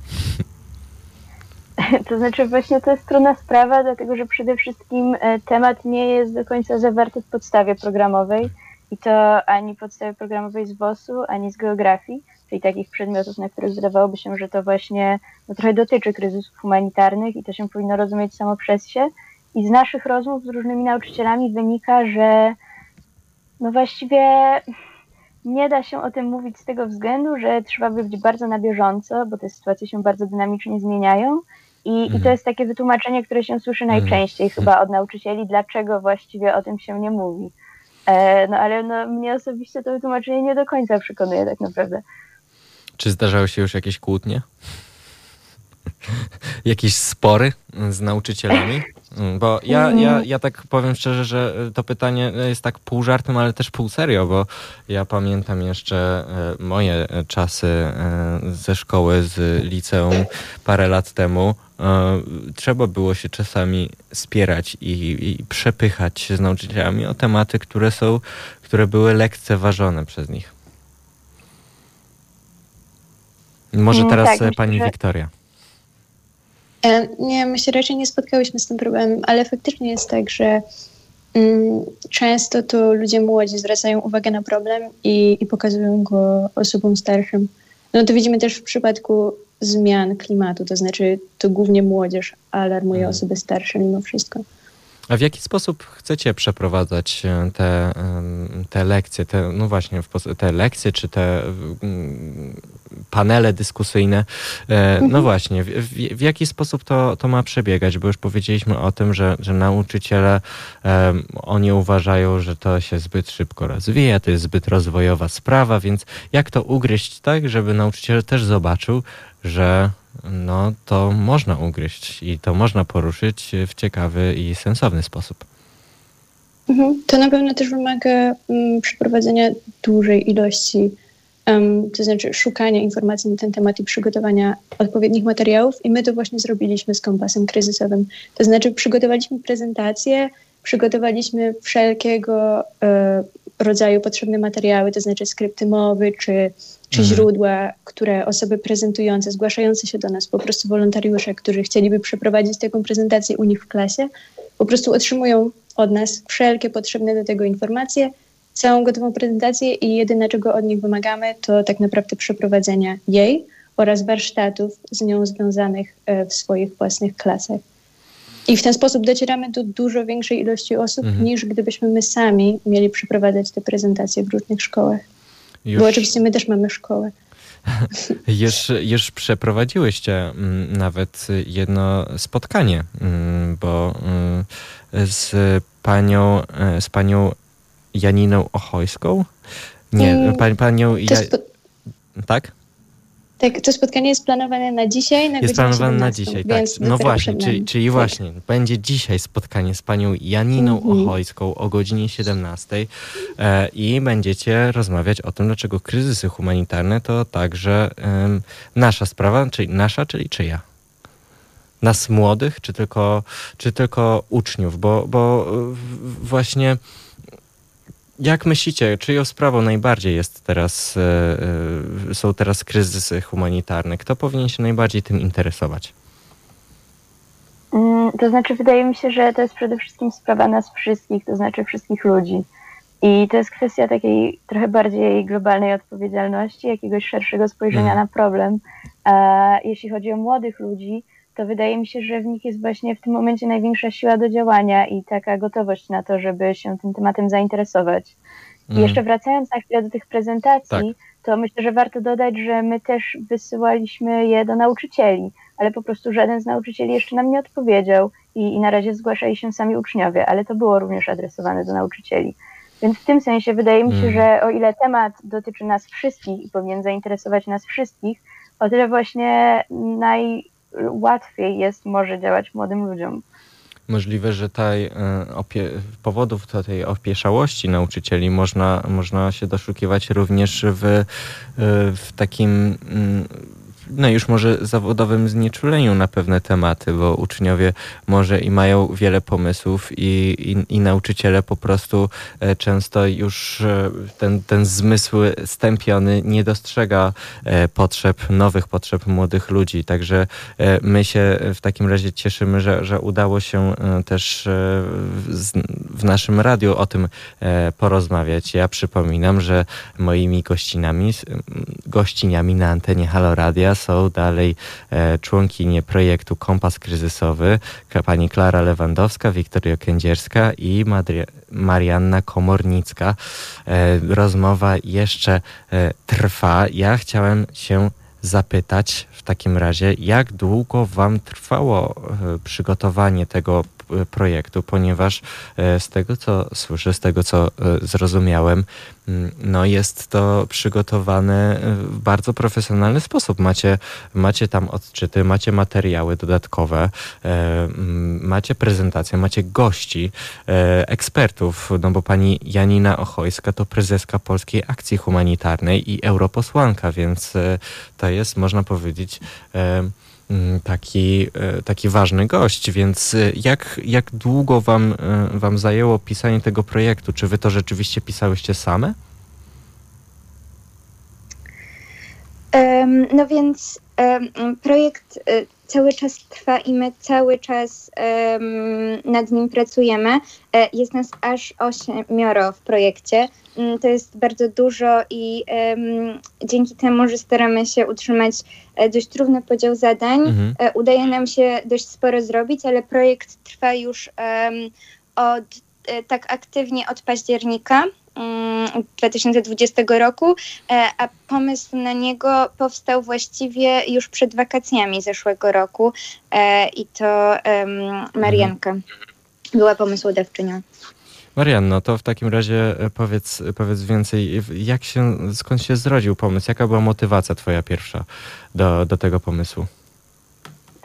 [SPEAKER 2] [LAUGHS]
[SPEAKER 3] To znaczy właśnie to jest trudna sprawa, dlatego że przede wszystkim e, temat nie jest do końca zawarty w podstawie programowej i to ani podstawie programowej z WOS-u, ani z geografii, czyli takich przedmiotów, na których wydawałoby się, że to właśnie no, trochę dotyczy kryzysów humanitarnych i to się powinno rozumieć samo przez się. I z naszych rozmów z różnymi nauczycielami wynika, że no właściwie nie da się o tym mówić z tego względu, że trzeba być bardzo na bieżąco, bo te sytuacje się bardzo dynamicznie zmieniają i. I to mhm. jest takie wytłumaczenie, które się słyszy mhm. najczęściej mhm. chyba od nauczycieli, dlaczego właściwie o tym się nie mówi. E, no ale no, mnie osobiście to wytłumaczenie nie do końca przekonuje tak naprawdę.
[SPEAKER 2] Czy zdarzały się już jakieś kłótnie? [LAUGHS] jakieś spory z nauczycielami? Mm, bo ja, ja, mhm. ja tak powiem szczerze, że to pytanie jest tak pół żartem, ale też pół serio, bo ja pamiętam jeszcze e, moje czasy e, ze szkoły, z liceum parę lat temu. E, trzeba było się czasami spierać i, i przepychać z nauczycielami o tematy, które są, które były lekceważone przez nich. Może mm, teraz tak, pani myślę, Wiktoria.
[SPEAKER 5] E, nie, my się raczej nie spotkałyśmy z tym problemem, ale faktycznie jest tak, że mm, często to ludzie młodzi zwracają uwagę na problem i, i pokazują go osobom starszym. No to widzimy też w przypadku zmian klimatu, to znaczy to głównie młodzież alarmuje hmm. osoby starsze mimo wszystko.
[SPEAKER 2] A w jaki sposób chcecie przeprowadzać e, te, te lekcje, te, no właśnie, te lekcje czy te panele dyskusyjne? E, no mhm. właśnie, w, w, jaki sposób to, to ma przebiegać? Bo już powiedzieliśmy o tym, że, że nauczyciele, um, oni uważają, że to się zbyt szybko rozwija, to jest zbyt rozwojowa sprawa, więc jak to ugryźć tak, żeby nauczyciel też zobaczył, że no to można ugryźć i to można poruszyć w ciekawy i sensowny sposób.
[SPEAKER 5] Mhm. To na pewno też wymaga um, przeprowadzenia dużej ilości, to znaczy szukania informacji na ten temat i przygotowania odpowiednich materiałów. I my to właśnie zrobiliśmy z kompasem kryzysowym. To znaczy przygotowaliśmy prezentację, przygotowaliśmy wszelkiego e, rodzaju potrzebne materiały, to znaczy skrypty mowy czy czy mhm. źródła, które osoby prezentujące, zgłaszające się do nas, po prostu wolontariusze, którzy chcieliby przeprowadzić taką prezentację u nich w klasie, po prostu otrzymują od nas wszelkie potrzebne do tego informacje, całą gotową prezentację i jedyne, czego od nich wymagamy, to tak naprawdę przeprowadzenia jej oraz warsztatów z nią związanych e, w swoich własnych klasach. I w ten sposób docieramy do dużo większej ilości osób, mhm. niż gdybyśmy my sami mieli przeprowadzać te prezentacje w różnych szkołach. Już... Bo oczywiście my też mamy szkołę. [LAUGHS]
[SPEAKER 2] już, już przeprowadziłyście mm, nawet jedno spotkanie, mm, bo mm, z panią, e, z panią Janiną Ochojską? Nie, panią... Ja... Tak?
[SPEAKER 5] Tak, to spotkanie jest planowane na dzisiaj. Na
[SPEAKER 2] jest planowane na dzisiaj, tak. No właśnie, czyli, czyli tak. właśnie, będzie dzisiaj spotkanie z panią Janiną mhm. Ochojską o godzinie 17 e, i będziecie rozmawiać o tym, dlaczego kryzysy humanitarne to także e, nasza sprawa, czyli nasza, czyli czyja? Nas młodych, czy tylko, czy tylko uczniów? Bo, bo właśnie jak myślicie, czyją sprawą najbardziej jest teraz, e, e, są teraz kryzysy humanitarne? Kto powinien się najbardziej tym interesować?
[SPEAKER 3] Mm, to znaczy, wydaje mi się, że to jest przede wszystkim sprawa nas wszystkich, to znaczy wszystkich ludzi. I to jest kwestia takiej trochę bardziej globalnej odpowiedzialności, jakiegoś szerszego spojrzenia
[SPEAKER 2] Mhm.
[SPEAKER 3] na problem. A jeśli chodzi o młodych ludzi, to wydaje mi się, że w nich jest właśnie w tym momencie największa siła do działania i taka gotowość na to, żeby się tym tematem zainteresować. I
[SPEAKER 2] Mm.
[SPEAKER 3] jeszcze wracając na chwilę do tych prezentacji,
[SPEAKER 2] Tak.
[SPEAKER 3] to myślę, że warto dodać, że my też wysyłaliśmy je do nauczycieli, ale po prostu żaden z nauczycieli jeszcze nam nie odpowiedział i, i na razie zgłaszali się sami uczniowie, ale to było również adresowane do nauczycieli. Więc w tym sensie wydaje mi się,
[SPEAKER 2] Mm.
[SPEAKER 3] że o ile temat dotyczy nas wszystkich i powinien zainteresować nas wszystkich, o tyle właśnie najłatwiej jest może działać młodym ludziom.
[SPEAKER 2] Możliwe, że tej, e, powodów tej opieszałości nauczycieli można, można się doszukiwać również w, e, w takim, mm, no już może zawodowym znieczuleniu na pewne tematy, bo uczniowie może i mają wiele pomysłów i, i, i nauczyciele po prostu e, często już e, ten, ten zmysł stępiony nie dostrzega e, potrzeb, nowych potrzeb młodych ludzi. Także my się w takim razie cieszymy, że, że udało się też w, naszym radiu o tym porozmawiać. Ja przypominam, że moimi gościnami, gościniami na antenie Halo Radia są dalej e, członkinie projektu Kompas Kryzysowy, pani Klara Lewandowska, Wiktoria Kędzierska i Madri- Marianna Komornicka. E, rozmowa jeszcze e, trwa. Ja chciałem się zapytać w takim razie, jak długo Wam trwało przygotowanie tego projektu, ponieważ z tego co słyszę, z tego co zrozumiałem, no jest to przygotowane e, w bardzo profesjonalny sposób. Macie, macie tam odczyty, macie materiały dodatkowe, e, mm, macie prezentację, macie gości, e, ekspertów, no bo pani Janina Ochojska to prezeska Polskiej Akcji Humanitarnej i europosłanka, więc to jest, można powiedzieć, mm, taki, e, taki ważny gość, więc e, jak, jak długo wam, e, wam zajęło pisanie tego projektu? Czy wy to rzeczywiście pisałyście same?
[SPEAKER 4] No więc projekt cały czas trwa i my cały czas em, nad nim pracujemy. E, Jest nas aż ośmioro w projekcie. Mm, To jest bardzo dużo i em, dzięki temu, że staramy się utrzymać e, dość równy podział zadań,
[SPEAKER 2] Mhm.
[SPEAKER 4] e, udaje nam się dość sporo zrobić, ale projekt trwa już em, od tak aktywnie od października 2020 roku, e, a pomysł na niego powstał właściwie już przed wakacjami zeszłego roku e, i to Marianka była pomysłodawczynią.
[SPEAKER 2] Marianno, to w takim razie e, powiedz, powiedz więcej, jak się, skąd się zrodził pomysł? Jaka była motywacja twoja pierwsza do, do tego pomysłu?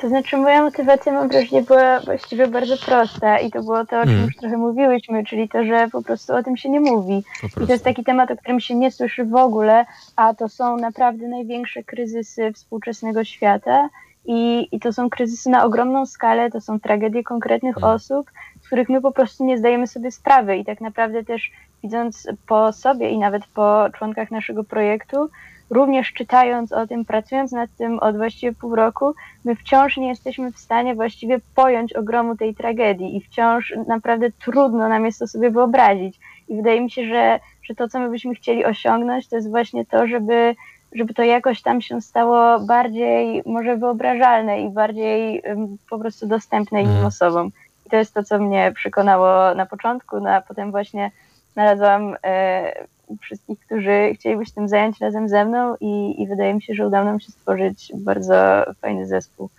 [SPEAKER 3] To znaczy moja motywacja mam wrażenie była właściwie bardzo prosta i to było to, o czym
[SPEAKER 2] Mm.
[SPEAKER 3] już trochę mówiłyśmy, czyli to, że po prostu o tym się nie mówi. I to jest taki temat, o którym się nie słyszy w ogóle, a to są naprawdę największe kryzysy współczesnego świata i, i to są kryzysy na ogromną skalę, to są tragedie konkretnych
[SPEAKER 2] Mm.
[SPEAKER 3] osób, z których my po prostu nie zdajemy sobie sprawy i tak naprawdę też widząc po sobie i nawet po członkach naszego projektu, również czytając o tym, pracując nad tym od właściwie pół roku, my wciąż nie jesteśmy w stanie właściwie pojąć ogromu tej tragedii i wciąż naprawdę trudno nam jest to sobie wyobrazić. I wydaje mi się, że, że to, co my byśmy chcieli osiągnąć, to jest właśnie to, żeby, żeby to jakoś tam się stało bardziej może wyobrażalne i bardziej ym, po prostu dostępne innym
[SPEAKER 2] Mhm.
[SPEAKER 3] osobom. I to jest to, co mnie przekonało na początku, no a potem właśnie znalazłam e, wszystkich, którzy chcieliby się tym zająć razem ze mną i, i wydaje mi się, że udało nam się stworzyć bardzo fajny zespół.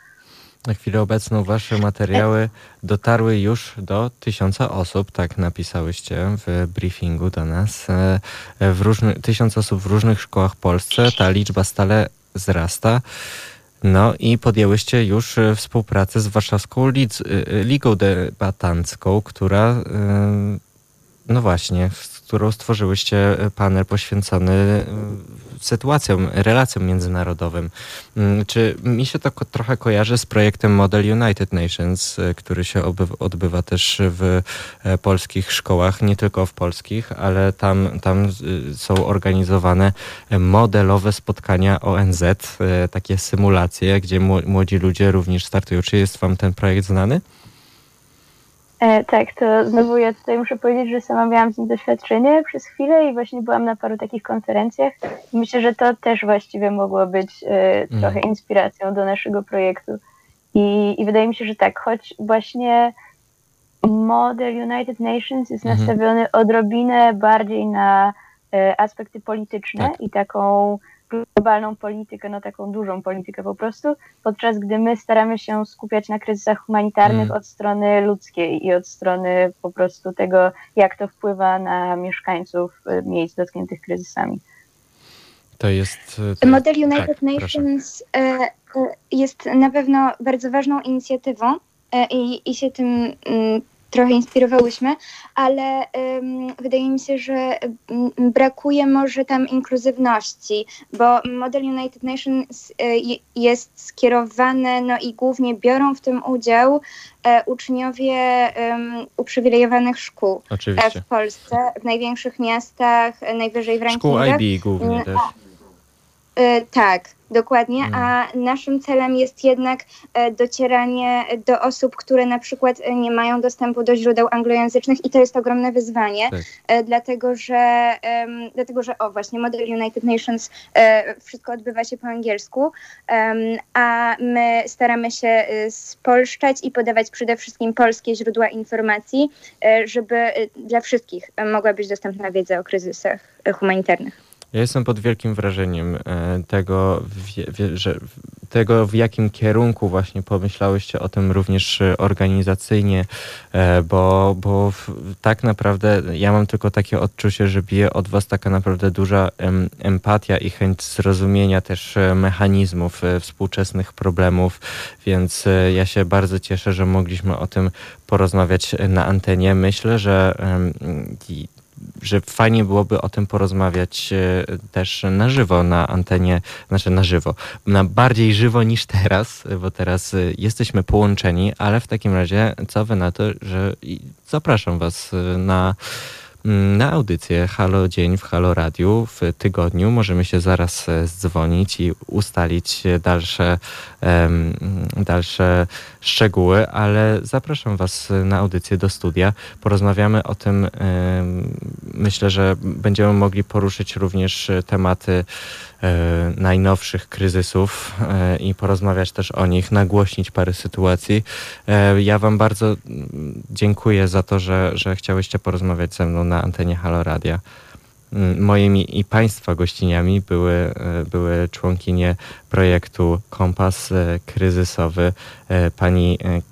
[SPEAKER 2] Na chwilę obecną wasze materiały dotarły już do tysiąca osób, tak napisałyście w briefingu do nas. E, W różny, tysiąc osób w różnych szkołach w Polsce, ta liczba stale wzrasta. No i podjęłyście już e, współpracę z Warszawską Ligą Debatancką, która, no właśnie, z którą stworzyłyście panel poświęcony e, sytuacjom, relacjom międzynarodowym. Mm, Czy mi się to trochę kojarzy z projektem Model United Nations, e, który się odbywa też w e, polskich szkołach, nie tylko w polskich, ale tam, tam są organizowane e, modelowe spotkania ONZ, e, takie symulacje, gdzie mło- młodzi ludzie również startują. Czy jest wam ten projekt znany?
[SPEAKER 3] E, tak, to znowu ja tutaj muszę powiedzieć, że sama miałam z nim doświadczenie przez chwilę i właśnie byłam na paru takich konferencjach. Myślę, że to też właściwie mogło być e, trochę inspiracją do naszego projektu. I, I wydaje mi się, że tak, choć właśnie model United Nations jest
[SPEAKER 2] Mhm.
[SPEAKER 3] nastawiony odrobinę bardziej na e, aspekty polityczne
[SPEAKER 2] Tak.
[SPEAKER 3] i taką globalną politykę, no taką dużą politykę po prostu, podczas gdy my staramy się skupiać na kryzysach humanitarnych
[SPEAKER 2] Mm.
[SPEAKER 3] od strony ludzkiej i od strony po prostu tego, jak to wpływa na mieszkańców e, miejsc dotkniętych kryzysami.
[SPEAKER 2] To jest... e, To
[SPEAKER 4] Model
[SPEAKER 2] jest-
[SPEAKER 4] United
[SPEAKER 2] tak, proszę.
[SPEAKER 4] Nations e, e, jest na pewno bardzo ważną inicjatywą i, i się tym mm, trochę inspirowałyśmy, ale wydaje mi się, że brakuje może tam inkluzywności, bo model United Nations e, je- jest skierowany, no i głównie biorą w tym udział e, uczniowie uprzywilejowanych szkół e,
[SPEAKER 2] Oczywiście.
[SPEAKER 4] w Polsce, w największych miastach, najwyżej w
[SPEAKER 2] Szkół
[SPEAKER 4] rankingach.
[SPEAKER 2] IB głównie
[SPEAKER 4] Mm,
[SPEAKER 2] też.
[SPEAKER 4] E, tak, dokładnie.
[SPEAKER 2] Mm.
[SPEAKER 4] A naszym celem jest jednak e, docieranie do osób, które na przykład e, nie mają dostępu do źródeł anglojęzycznych i to jest ogromne wyzwanie,
[SPEAKER 2] Tak.
[SPEAKER 4] dlatego że dlatego, że o właśnie model United Nations wszystko odbywa się po angielsku, a my staramy się spolszczać i podawać przede wszystkim polskie źródła informacji, żeby dla wszystkich mogła być dostępna wiedza o kryzysach humanitarnych.
[SPEAKER 2] Ja jestem pod wielkim wrażeniem e, tego, w, że, tego, w jakim kierunku właśnie pomyślałyście o tym również e, organizacyjnie, e, bo, bo tak naprawdę ja mam tylko takie odczucie, że bije od was taka naprawdę duża em, empatia i chęć zrozumienia też mechanizmów współczesnych problemów, więc ja się bardzo cieszę, że mogliśmy o tym porozmawiać na antenie. Myślę, że że fajnie byłoby o tym porozmawiać e, też na żywo na antenie, znaczy na żywo, na bardziej żywo niż teraz, bo teraz e, jesteśmy połączeni, ale w takim razie co wy na to, że zapraszam was e, na na audycję Halo Dzień w Halo Radiu w tygodniu. Możemy się zaraz e, zdzwonić i ustalić dalsze, dalsze szczegóły, ale zapraszam Was na audycję do studia. Porozmawiamy o tym. Myślę, że będziemy mogli poruszyć również tematy najnowszych kryzysów e, i porozmawiać też o nich, nagłośnić parę sytuacji. E, Ja Wam bardzo dziękuję za to, że, że chciałyście porozmawiać ze mną na antenie Halo Radia. Mm, Moimi i Państwa gościniami były, e, były członkinie projektu Kompas e, Kryzysowy, e, pani, e,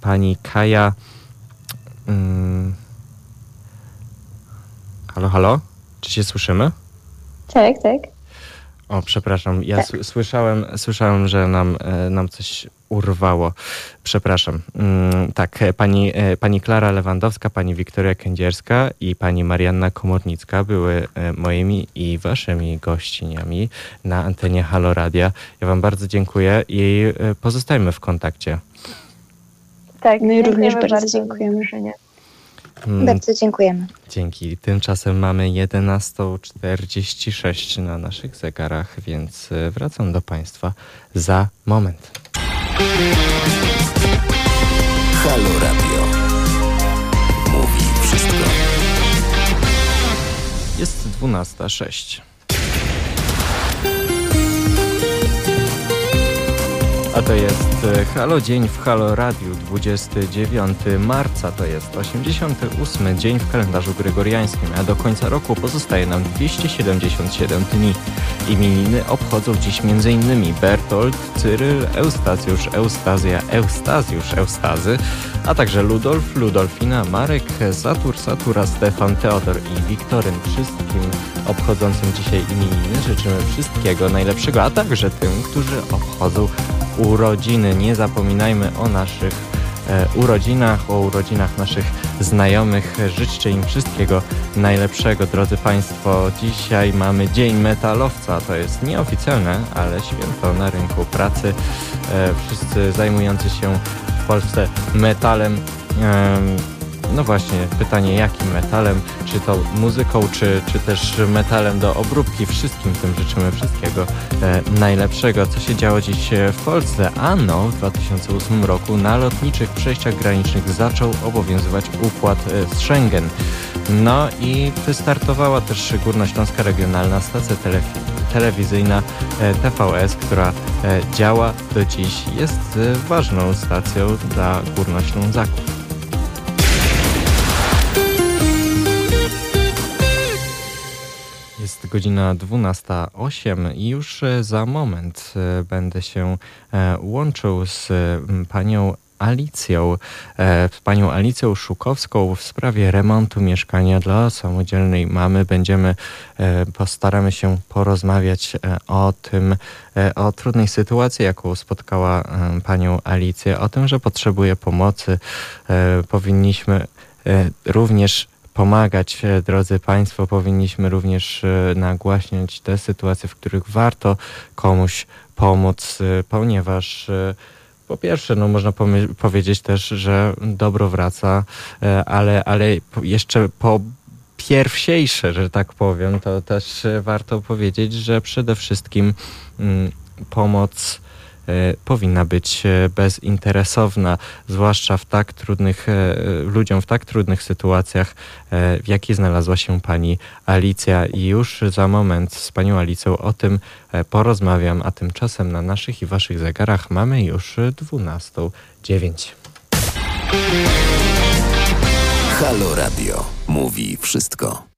[SPEAKER 2] pani Kaja. mm, Halo, halo? Czy się słyszymy?
[SPEAKER 5] Tak, tak.
[SPEAKER 2] O, przepraszam, ja
[SPEAKER 3] Tak.
[SPEAKER 2] słyszałem, słyszałem, że nam, e, nam coś urwało. Przepraszam. Mm, tak, e, pani, e, pani Klara Lewandowska, pani Wiktoria Kędzierska i pani Marianna Komornicka były moimi i waszymi gościniami na antenie Halo Radia. Ja wam bardzo dziękuję i pozostajmy w kontakcie.
[SPEAKER 3] Tak,
[SPEAKER 5] My również
[SPEAKER 3] dziękujemy
[SPEAKER 5] bardzo dziękujemy.
[SPEAKER 3] zaproszenie.
[SPEAKER 2] Mm,
[SPEAKER 4] Bardzo dziękujemy.
[SPEAKER 2] Dzięki. Tymczasem mamy 11.46 na naszych zegarach, więc e, wracam do Państwa za moment.
[SPEAKER 1] Halo Radio. Mówi wszystko.
[SPEAKER 2] Jest 12.06. A to jest e, Halo Dzień w Halo Radiu, 29 marca, to jest 88 dzień w kalendarzu gregoriańskim, a do końca roku pozostaje nam 277 dni. Imieniny obchodzą dziś m.in. Bertolt, Cyryl, Eustacjusz, Eustazja, Eustazjusz, Eustazy, a także Ludolf, Ludolfina, Marek, Satur, Satura, Stefan, Teodor i Wiktoryn. Wszystkim obchodzącym dzisiaj imieniny życzymy wszystkiego najlepszego, a także tym, którzy obchodzą urodziny. Nie zapominajmy o naszych e, urodzinach, o urodzinach naszych znajomych. Życzę im wszystkiego najlepszego, drodzy Państwo. Dzisiaj mamy Dzień Metalowca. To jest nieoficjalne, ale święto na rynku pracy. E, wszyscy zajmujący się w Polsce metalem em, no właśnie, pytanie jakim metalem, czy to muzyką, czy, czy też metalem do obróbki. Wszystkim tym życzymy wszystkiego najlepszego. Co się działo dziś w Polsce? Ano, w 2008 roku na lotniczych przejściach granicznych zaczął obowiązywać układ z Schengen. No i wystartowała też Górnośląska Regionalna Stacja Telewizyjna TVS, która działa do dziś. Jest ważną stacją dla Górnoślązaków. Godzina 12.08 i już za moment będę się łączył z panią Alicją, z panią Alicją Szukowską w sprawie remontu mieszkania dla samodzielnej mamy. Będziemy, postaramy się porozmawiać o tym, o trudnej sytuacji, jaką spotkała panią Alicję, o tym, że potrzebuje pomocy. Powinniśmy również pomagać, drodzy Państwo, powinniśmy również nagłaśniać te sytuacje, w których warto komuś pomóc, ponieważ po pierwsze, no można powiedzieć też, że dobro wraca, ale, ale jeszcze po pierwsiejsze, że tak powiem, to też warto powiedzieć, że przede wszystkim pomoc powinna być bezinteresowna, zwłaszcza w tak trudnych, ludziom w tak trudnych sytuacjach, w jakiej znalazła się pani Alicja. I już za moment z panią Alicją o tym porozmawiam, a tymczasem na naszych i waszych zegarach mamy już 12.09.
[SPEAKER 1] Halo Radio mówi wszystko.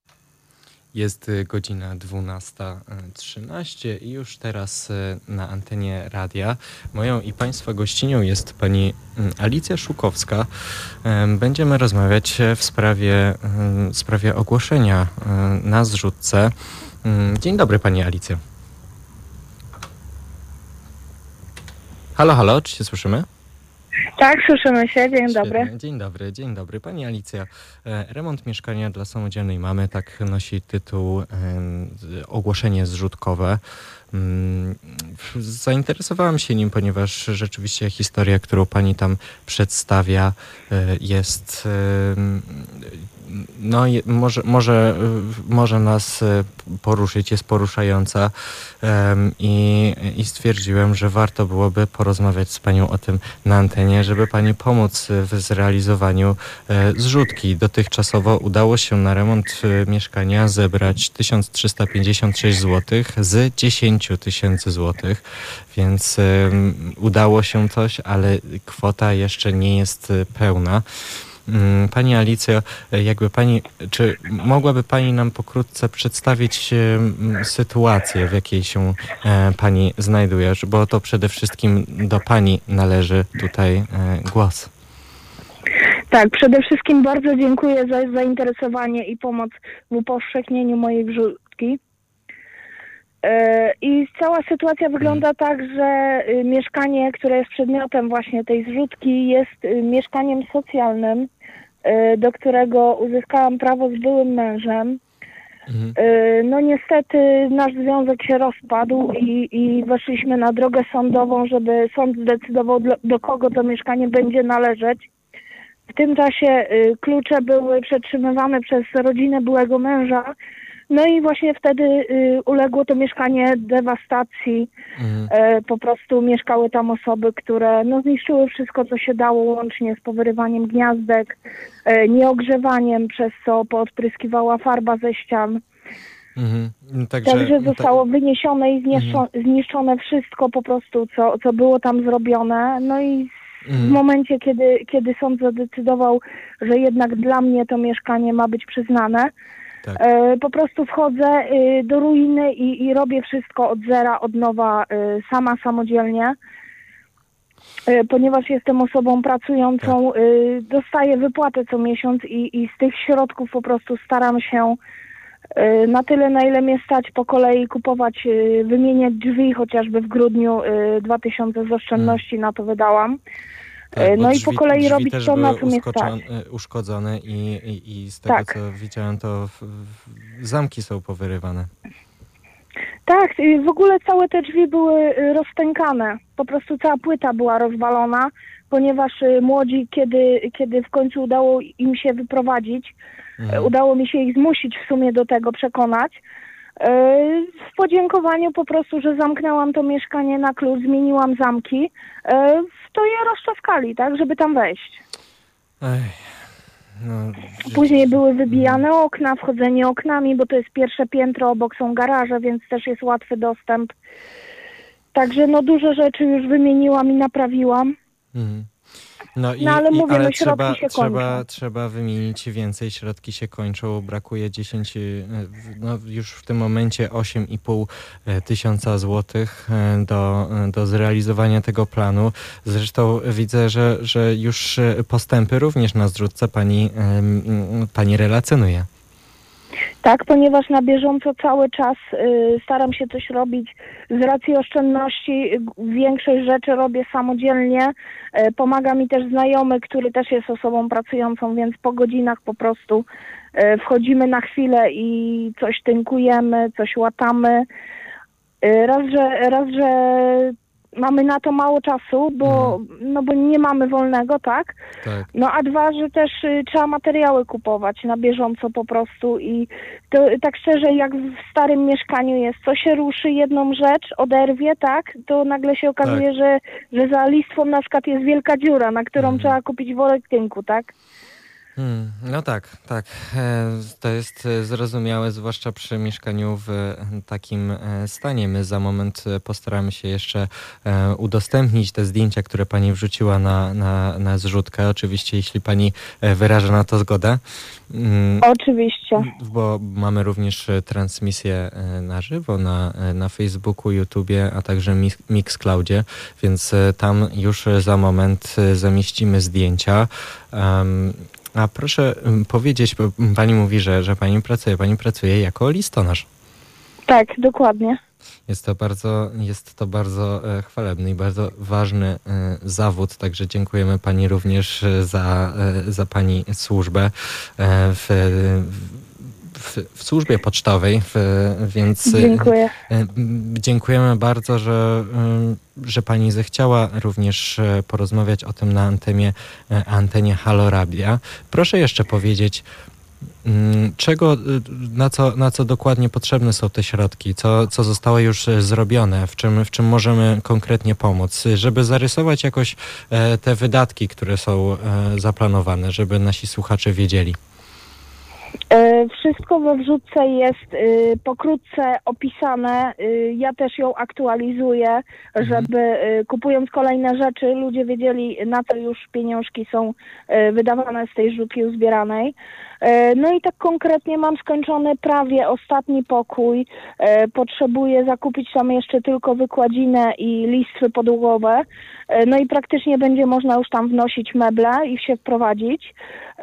[SPEAKER 2] Jest godzina 12.13 i już teraz na antenie radia moją i Państwa gościnią jest pani Alicja Szukowska. Będziemy rozmawiać w sprawie, w sprawie ogłoszenia na zrzutce. Dzień dobry Pani Alicjo. Halo, halo, czy się słyszymy?
[SPEAKER 6] Tak, słyszymy się. Dzień dobry.
[SPEAKER 2] Świetnie. Dzień dobry, dzień dobry. Pani Alicja, remont mieszkania dla samodzielnej mamy, tak nosi tytuł ogłoszenie zrzutkowe. Zainteresowałam się nim, ponieważ rzeczywiście historia, którą pani tam przedstawia, jest no, może, może, może nas poruszyć, jest poruszająca i, i stwierdziłem, że warto byłoby porozmawiać z Panią o tym na antenie, żeby Pani pomóc w zrealizowaniu zrzutki. Dotychczasowo udało się na remont mieszkania zebrać 1356 zł z 10 tysięcy złotych, więc udało się coś, ale kwota jeszcze nie jest pełna. Pani Alicjo, jakby pani, czy mogłaby Pani nam pokrótce przedstawić sytuację, w jakiej się Pani znajduje, bo to przede wszystkim do Pani należy tutaj głos.
[SPEAKER 6] Tak, przede wszystkim bardzo dziękuję za zainteresowanie i pomoc w upowszechnieniu mojej wrzutki. I cała sytuacja wygląda tak, że mieszkanie, które jest przedmiotem właśnie tej zrzutki, jest mieszkaniem socjalnym, do którego uzyskałam prawo z byłym mężem. Mhm. No niestety nasz związek się rozpadł i, i weszliśmy na drogę sądową, żeby sąd zdecydował, do, do kogo to mieszkanie będzie należeć. W tym czasie klucze były przetrzymywane przez rodzinę byłego męża, no i właśnie wtedy y, uległo to mieszkanie dewastacji. Mhm. E, po prostu mieszkały tam osoby, które no, zniszczyły wszystko, co się dało, łącznie z powyrywaniem gniazdek, e, nieogrzewaniem, przez co poodpryskiwała farba ze ścian. Mhm. Także, Także zostało wyniesione i zniszczone, mhm. zniszczone wszystko po prostu, co, co było tam zrobione. No i w momencie, kiedy, kiedy sąd zadecydował, że jednak dla mnie to mieszkanie ma być przyznane, tak. E, po prostu wchodzę y, do ruiny i, i, robię wszystko od zera, od nowa, y, sama samodzielnie. E, ponieważ jestem osobą pracującą, tak. Y, dostaję wypłatę co miesiąc i, i z tych środków po prostu staram się na tyle, na ile mnie stać po kolei kupować, wymieniać drzwi, chociażby w grudniu 2000 z oszczędności hmm. na to wydałam. Tak, no i po kolei robić to, na co mnie stać.
[SPEAKER 2] E, uszkodzone i, i, i z tego, tak. co widziałem, to w, w, zamki są powyrywane.
[SPEAKER 6] Tak, w ogóle całe te drzwi były y, rozstękane. Po prostu cała płyta była rozwalona. ponieważ młodzi, kiedy, kiedy w końcu udało im się wyprowadzić,
[SPEAKER 2] Mhm.
[SPEAKER 6] udało mi się ich zmusić w sumie do tego, przekonać. Y, W podziękowaniu po prostu, że zamknęłam to mieszkanie na klucz, zmieniłam zamki, y, to je rozczaskali, tak, żeby tam wejść.
[SPEAKER 2] Ej, no,
[SPEAKER 6] Później były wybijane okna, wchodzenie oknami, bo to jest pierwsze piętro, obok są garaże, więc też jest łatwy dostęp. Także no dużo rzeczy już wymieniłam i naprawiłam.
[SPEAKER 2] Mhm. No, i,
[SPEAKER 6] No, ale
[SPEAKER 2] i,
[SPEAKER 6] mówię,
[SPEAKER 2] ale
[SPEAKER 6] no,
[SPEAKER 2] trzeba,
[SPEAKER 6] się
[SPEAKER 2] trzeba,
[SPEAKER 6] kończą.
[SPEAKER 2] trzeba wymienić więcej, środki się kończą, brakuje 10, y, no już w tym momencie 8,5 tysiąca złotych y, do, y, do zrealizowania tego planu. Zresztą widzę, że, że już postępy również na zrzutce pani, pani relacjonuje.
[SPEAKER 6] Tak, ponieważ na bieżąco cały czas y, staram się coś robić z racji oszczędności. Większość rzeczy robię samodzielnie. Y, pomaga mi też znajomy, który też jest osobą pracującą, więc po godzinach po prostu y, wchodzimy na chwilę i coś tynkujemy, coś łatamy. Y, raz, że, raz, że mamy na to mało czasu, bo, no bo nie mamy wolnego, tak?
[SPEAKER 2] Tak.
[SPEAKER 6] No a dwa, że też y, trzeba materiały kupować na bieżąco po prostu i to y, tak szczerze jak w starym mieszkaniu jest, co się ruszy jedną rzecz, oderwie, tak, to nagle się okazuje, że, że za listwą na przykład jest wielka dziura, na którą
[SPEAKER 2] Mhm.
[SPEAKER 6] trzeba kupić worek tynku, tak?
[SPEAKER 2] Hmm, no tak, tak. E, To jest e, zrozumiałe, zwłaszcza przy mieszkaniu w e, takim stanie. My za moment postaramy się jeszcze udostępnić te zdjęcia, które pani wrzuciła na, na, na zrzutkę. Oczywiście, jeśli pani wyraża na to zgodę. Mm,
[SPEAKER 6] Oczywiście.
[SPEAKER 2] bo mamy również transmisję na żywo na, na Facebooku, YouTubie, a także Mi- Mixcloudzie, więc tam już za moment zamieścimy zdjęcia. A proszę powiedzieć, bo pani mówi, że, że pani pracuje, pani pracuje jako listonosz.
[SPEAKER 6] Tak, dokładnie.
[SPEAKER 2] Jest to bardzo, jest to bardzo e, chwalebny i bardzo ważny e, zawód, także dziękujemy Pani również e, za, za Pani służbę e, w, w, w służbie pocztowej, w, więc e,
[SPEAKER 6] Dziękuję.
[SPEAKER 2] m, dziękujemy bardzo, że, e, że Pani zechciała również porozmawiać o tym na antenie, antenie Halo Rabia. Proszę jeszcze powiedzieć, Mm, Czego, y, na co, na co dokładnie potrzebne są te środki? Co, co zostało już zrobione? W czym, w czym możemy konkretnie pomóc? Y, Żeby zarysować jakoś e, te wydatki, które są e, zaplanowane, żeby nasi słuchacze wiedzieli.
[SPEAKER 6] E, Wszystko we wrzutce jest y, pokrótce opisane. Y, ja też ją aktualizuję, żeby y, kupując kolejne rzeczy, ludzie wiedzieli, na co już pieniążki są wydawane z tej rzutki uzbieranej. E, No i tak konkretnie mam skończony prawie ostatni pokój. E, Potrzebuję zakupić tam jeszcze tylko wykładzinę i listwy podłogowe. No i praktycznie będzie można już tam wnosić meble i się wprowadzić.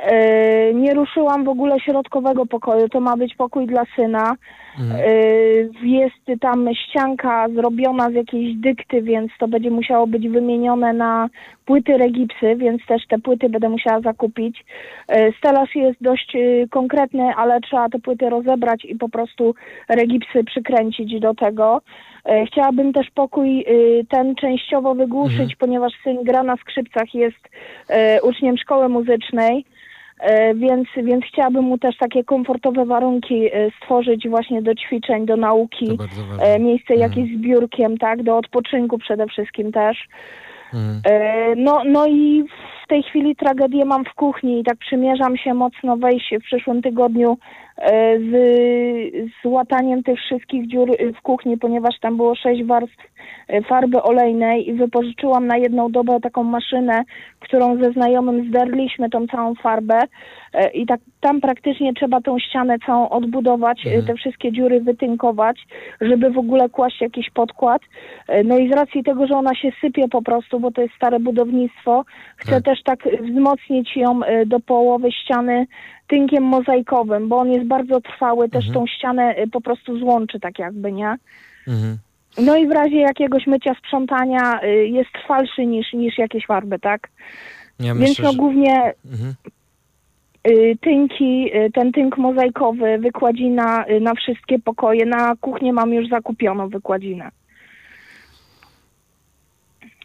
[SPEAKER 6] E, Nie ruszyłam w ogóle środkowego pokoju. To ma być pokój dla syna.
[SPEAKER 2] Mhm.
[SPEAKER 6] Y, Jest tam ścianka zrobiona z jakiejś dykty, więc to będzie musiało być wymienione na płyty regipsy, więc też te płyty będę musiała zakupić. Y, Stelaż jest dość konkretny, ale trzeba te płyty rozebrać i po prostu regipsy przykręcić do tego. Chciałabym też pokój ten częściowo wygłuszyć,
[SPEAKER 2] Mhm.
[SPEAKER 6] ponieważ syn gra na skrzypcach, jest uczniem szkoły muzycznej. E, Więc, więc chciałabym mu też takie komfortowe warunki e, stworzyć właśnie do ćwiczeń, do nauki, e, miejsce
[SPEAKER 2] Mhm.
[SPEAKER 6] jakieś z biurkiem, tak, do odpoczynku przede wszystkim też.
[SPEAKER 2] Mhm.
[SPEAKER 6] No, no i w tej chwili tragedię mam w kuchni i tak przymierzam się mocno wejść w przyszłym tygodniu z, z łataniem tych wszystkich dziur e, w kuchni, ponieważ tam było sześć warstw e, farby olejnej i wypożyczyłam na jedną dobę taką maszynę, którą ze znajomym zderliśmy tą całą farbę e, i tak tam praktycznie trzeba tą ścianę całą odbudować, e,
[SPEAKER 2] Mhm.
[SPEAKER 6] te wszystkie dziury wytynkować, żeby w ogóle kłaść jakiś podkład. E, No i z racji tego, że ona się sypie po prostu, bo to jest stare budownictwo, chcę
[SPEAKER 2] Tak.
[SPEAKER 6] też tak wzmocnić ją e, do połowy ściany tynkiem mozaikowym, bo on jest bardzo trwały, też
[SPEAKER 2] Mhm.
[SPEAKER 6] tą ścianę e, po prostu złączy tak jakby, nie?
[SPEAKER 2] Mhm.
[SPEAKER 6] No i w razie jakiegoś mycia, sprzątania e, jest trwalszy niż, niż jakieś farby, tak?
[SPEAKER 2] Ja
[SPEAKER 6] Więc
[SPEAKER 2] myślę,
[SPEAKER 6] no
[SPEAKER 2] że...
[SPEAKER 6] głównie
[SPEAKER 2] Mhm.
[SPEAKER 6] y, tynki, y, ten tynk mozaikowy, wykładzina y, na wszystkie pokoje. Na kuchnię mam już zakupioną wykładzinę.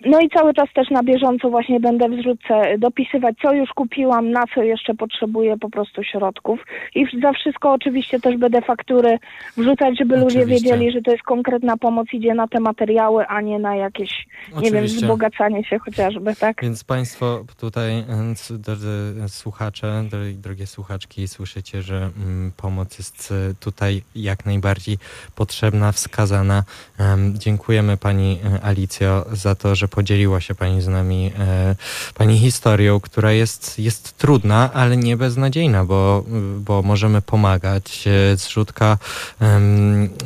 [SPEAKER 6] No i cały czas też na bieżąco właśnie będę w zrzutce dopisywać, co już kupiłam, na co jeszcze potrzebuję po prostu środków. I za wszystko oczywiście też będę faktury wrzucać, żeby ludzie
[SPEAKER 2] Oczywiście.
[SPEAKER 6] wiedzieli, że to jest konkretna pomoc, idzie na te materiały, a nie na jakieś, nie wiem,
[SPEAKER 2] Oczywiście.
[SPEAKER 6] wzbogacanie się chociażby, tak?
[SPEAKER 2] Więc Państwo tutaj, drodzy słuchacze, dro- drogie słuchaczki, słyszycie, że mm, pomoc jest e, tutaj jak najbardziej potrzebna, wskazana. Em, Dziękujemy Pani e, Alicjo za to, że podzieliła się Pani z nami e, Pani historią, która jest, jest trudna, ale nie beznadziejna, bo, bo możemy pomagać. E, Zrzutka,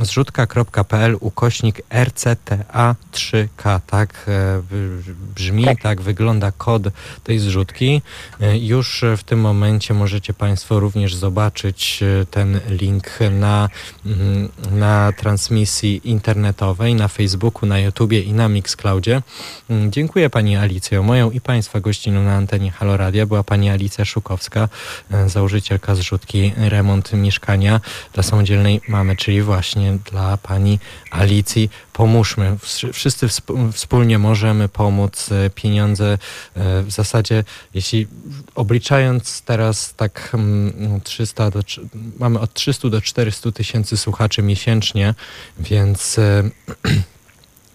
[SPEAKER 2] zrzutka.pl ukośnik RCTA3K, tak e, brzmi, tak. wygląda kod tej zrzutki. Już w tym momencie możecie Państwo również zobaczyć ten link na, na transmisji internetowej, na Facebooku, na YouTubie i na Mixcloudzie. Mm, Dziękuję Pani Alicjo. Moją i Państwa gościną na antenie Halo Radia była Pani Alicja Szukowska, e, założycielka zrzutki Remont Mieszkania dla Samodzielnej Mamy, czyli właśnie dla Pani Alicji. Pomóżmy. Wsz- Wszyscy wsp- wspólnie możemy pomóc. E, Pieniądze e, w zasadzie, jeśli obliczając teraz tak mm, 300 do, trz- mamy od 300 do 400 tysięcy słuchaczy miesięcznie, więc [CLEARS THROAT]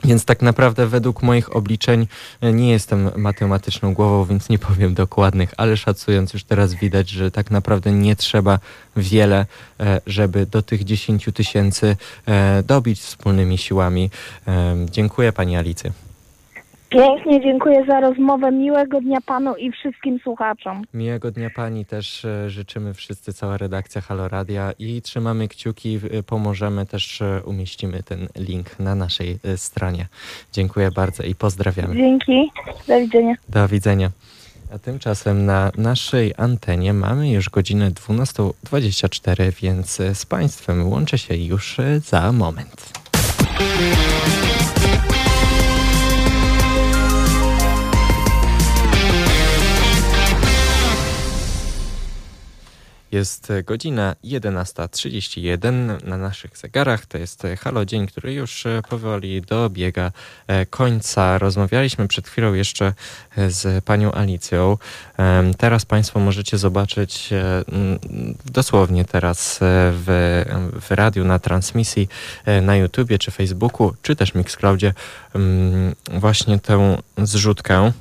[SPEAKER 2] Więc tak naprawdę według moich obliczeń e, nie jestem matematyczną głową, więc nie powiem dokładnych, ale szacując już teraz widać, że tak naprawdę nie trzeba wiele, e, żeby do tych 10 tysięcy e, dobić wspólnymi siłami. Dziękuję Pani Alicy.
[SPEAKER 6] Pięknie dziękuję za rozmowę. Miłego dnia panu i wszystkim słuchaczom.
[SPEAKER 2] Miłego dnia Pani też e, życzymy wszyscy, cała redakcja Halo Radia i trzymamy kciuki, e, pomożemy, też e, umieścimy ten link na naszej stronie. Dziękuję bardzo i pozdrawiamy.
[SPEAKER 6] Dzięki. Do widzenia.
[SPEAKER 2] Do widzenia. A tymczasem na naszej antenie mamy już godzinę 12.24, więc z Państwem łączę się już za moment. Jest e, godzina 11.31 na naszych zegarach. To jest e, Halo Dzień, który już e, powoli dobiega końca. Rozmawialiśmy przed chwilą jeszcze z panią Alicją. Teraz Państwo możecie zobaczyć dosłownie teraz w, w radiu na transmisji na YouTubie czy Facebooku, czy też Mixcloudzie m, właśnie tę zrzutkę.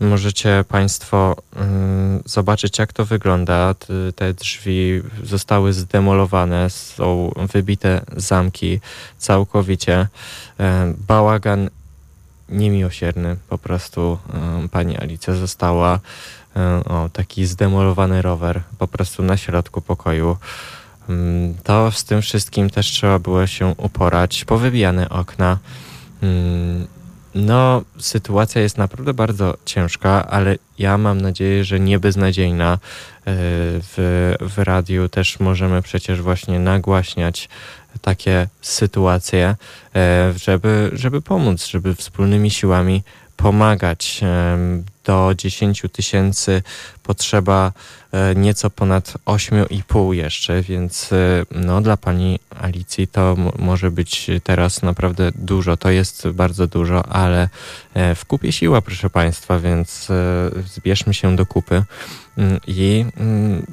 [SPEAKER 2] Możecie Państwo mm, zobaczyć, jak to wygląda. Te drzwi zostały zdemolowane, są wybite zamki całkowicie. E, Bałagan niemiłosierny. Po prostu e, pani Alicja została e, o, taki zdemolowany rower po prostu na środku pokoju. Mm, To z tym wszystkim też trzeba było się uporać. Powybijane okna. No, sytuacja jest naprawdę bardzo ciężka, ale ja mam nadzieję, że nie beznadziejna. E, W, w radiu też możemy przecież właśnie nagłaśniać takie sytuacje, e, żeby, żeby pomóc, żeby wspólnymi siłami pomagać. Do 10 tysięcy potrzeba e, nieco ponad 8,5 jeszcze, więc e, no, dla pani Alicji to może być teraz naprawdę dużo. To jest bardzo dużo, ale e, w kupie siła, proszę państwa, więc zbierzmy się do kupy mm, i mm,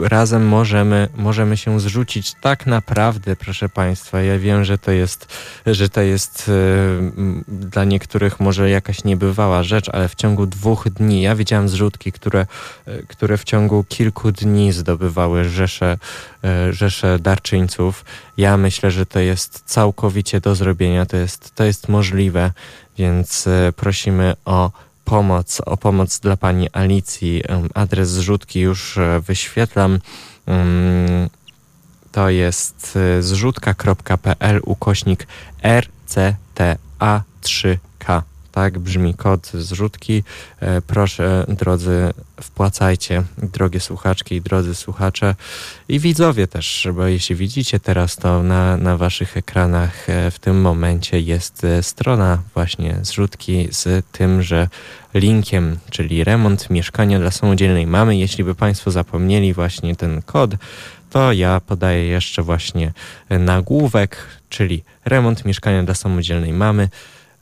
[SPEAKER 2] razem możemy, możemy się zrzucić tak naprawdę, proszę Państwa. Ja wiem, że to jest, że to jest m, dla niektórych może jakaś niebywała rzecz, ale w ciągu dwóch dni, ja widziałem zrzutki, które, e, które w ciągu kilku dni zdobywały rzesze, e, rzesze darczyńców. Ja myślę, że to jest całkowicie do zrobienia, to jest, to jest możliwe, więc prosimy o pomoc, o pomoc dla pani Alicji. Adres zrzutki już e, wyświetlam. To jest e, zrzutka.pl ukośnik RCTA3K. Tak brzmi kod zrzutki. E, Proszę, drodzy, wpłacajcie, drogie słuchaczki i drodzy słuchacze i widzowie też, bo jeśli widzicie teraz to na, na waszych ekranach e, w tym momencie jest e, strona właśnie zrzutki z tymże linkiem, czyli remont mieszkania dla samodzielnej mamy. Jeśli by Państwo zapomnieli właśnie ten kod, to ja podaję jeszcze właśnie nagłówek, czyli remont mieszkania dla samodzielnej mamy.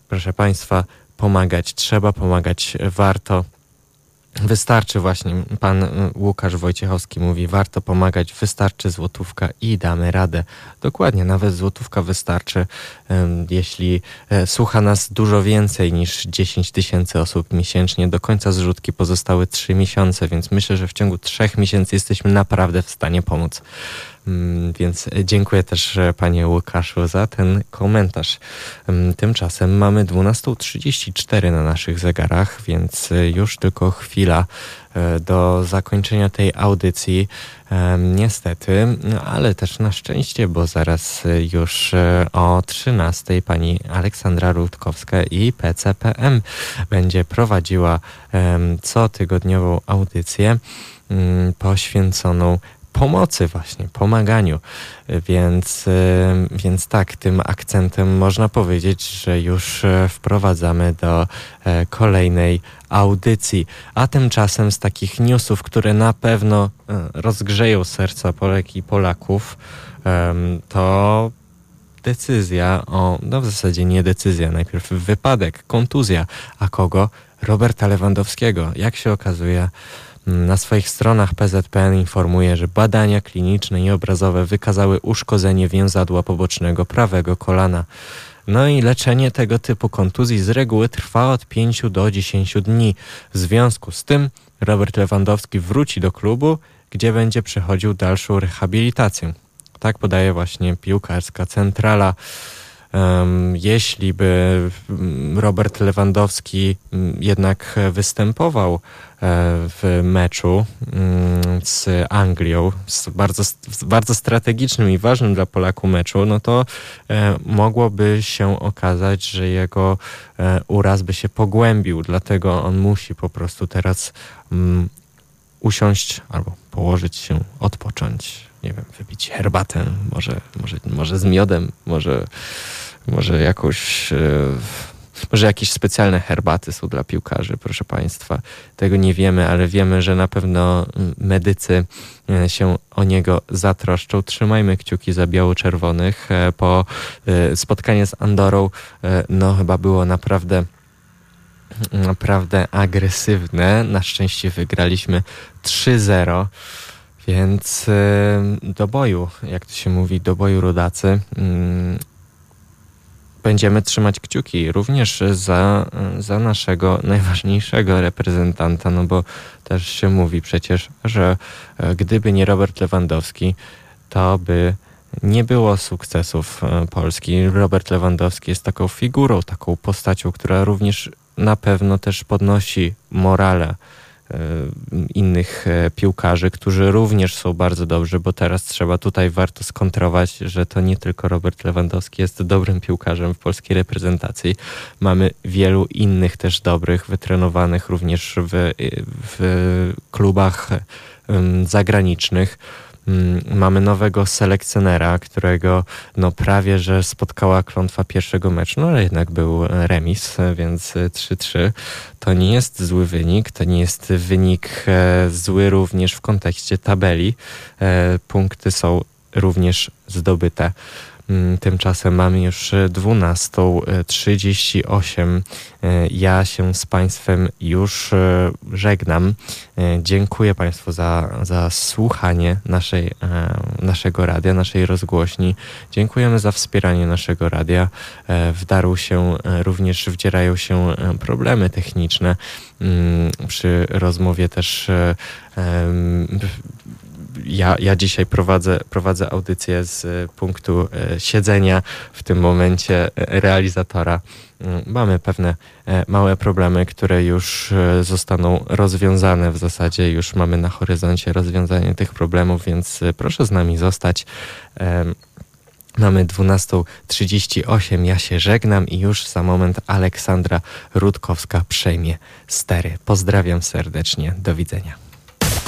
[SPEAKER 2] Proszę Państwa, pomagać, trzeba pomagać, warto. Wystarczy właśnie, pan Łukasz Wojciechowski mówi, warto pomagać, wystarczy złotówka i damy radę. Dokładnie, nawet złotówka wystarczy, jeśli e, słucha nas dużo więcej niż 10 tysięcy osób miesięcznie. Do końca zrzutki pozostały 3 miesiące, więc myślę, że w ciągu 3 miesięcy jesteśmy naprawdę w stanie pomóc. Mm, więc dziękuję też e, panie Łukaszu za ten komentarz. Mm, tymczasem mamy 12.34 na naszych zegarach, więc e, już tylko chwila e, do zakończenia tej audycji. Niestety, ale też na szczęście, bo zaraz już o 13 pani Aleksandra Rutkowska i PCPM będzie prowadziła cotygodniową audycję mm, poświęconą pomocy właśnie, pomaganiu. Więc, y, więc tak, tym akcentem można powiedzieć, że już e, wprowadzamy do e, kolejnej audycji. A tymczasem z takich newsów, które na pewno e, rozgrzeją serca Polek i Polaków, to decyzja o, no w zasadzie nie decyzja, najpierw wypadek, kontuzja. A kogo? Roberta Lewandowskiego. Jak się okazuje, na swoich stronach PZPN informuje, że badania kliniczne i obrazowe wykazały uszkodzenie więzadła pobocznego prawego kolana. No i leczenie tego typu kontuzji z reguły trwa od 5 do 10 dni. W związku z tym Robert Lewandowski wróci do klubu, gdzie będzie przechodził dalszą rehabilitację. Tak podaje właśnie piłkarska centrala. Jeśli by mm, Robert Lewandowski mm, jednak występował w meczu mm, z Anglią, z bardzo, bardzo strategicznym i ważnym dla Polaków meczu, no to e, mogłoby się okazać, że jego e, uraz by się pogłębił, dlatego on musi po prostu teraz usiąść albo położyć się, odpocząć. Nie wiem, wypić herbatę, może, może, może z miodem, może, może jakąś, e, może jakieś specjalne herbaty są dla piłkarzy, proszę Państwa. Tego nie wiemy, ale wiemy, że na pewno medycy e, się o niego zatroszczą. Trzymajmy kciuki za biało-czerwonych. E, po spotkanie z Andorą, no chyba było naprawdę naprawdę agresywne. Na szczęście wygraliśmy 3-0. Więc do boju, jak to się mówi, do boju rodacy. Będziemy trzymać kciuki również za, za naszego najważniejszego reprezentanta, no bo też się mówi przecież, że e, gdyby nie Robert Lewandowski, to by nie było sukcesów e, Polski. Robert Lewandowski jest taką figurą, taką postacią, która również na pewno też podnosi morale innych e, piłkarzy, którzy również są bardzo dobrzy, bo teraz trzeba tutaj warto skontrować, że to nie tylko Robert Lewandowski jest dobrym piłkarzem w polskiej reprezentacji. Mamy wielu innych też dobrych, wytrenowanych również w, w klubach zagranicznych. Mm, mamy nowego selekcjonera, którego no prawie, że spotkała klątwa pierwszego meczu, no ale jednak był remis, więc 3-3. To nie jest zły wynik, to nie jest wynik e, zły również w kontekście tabeli. E, punkty są również zdobyte. Mm, tymczasem mamy już 12.38. E, ja się z Państwem już e, żegnam. E, dziękuję Państwu za, za słuchanie naszej, naszego radia, naszej rozgłośni. Dziękujemy za wspieranie naszego radia. W Daru się również wdzierają się problemy techniczne. Mm, przy rozmowie też ja, ja dzisiaj prowadzę, prowadzę audycję z punktu e, siedzenia w tym momencie e, realizatora. Mm, mamy pewne e, małe problemy, które już zostaną rozwiązane w zasadzie. Już mamy na horyzoncie rozwiązanie tych problemów, więc proszę z nami zostać. Mamy 12.38, ja się żegnam i już za moment Aleksandra Rutkowska przejmie stery. Pozdrawiam serdecznie, do widzenia.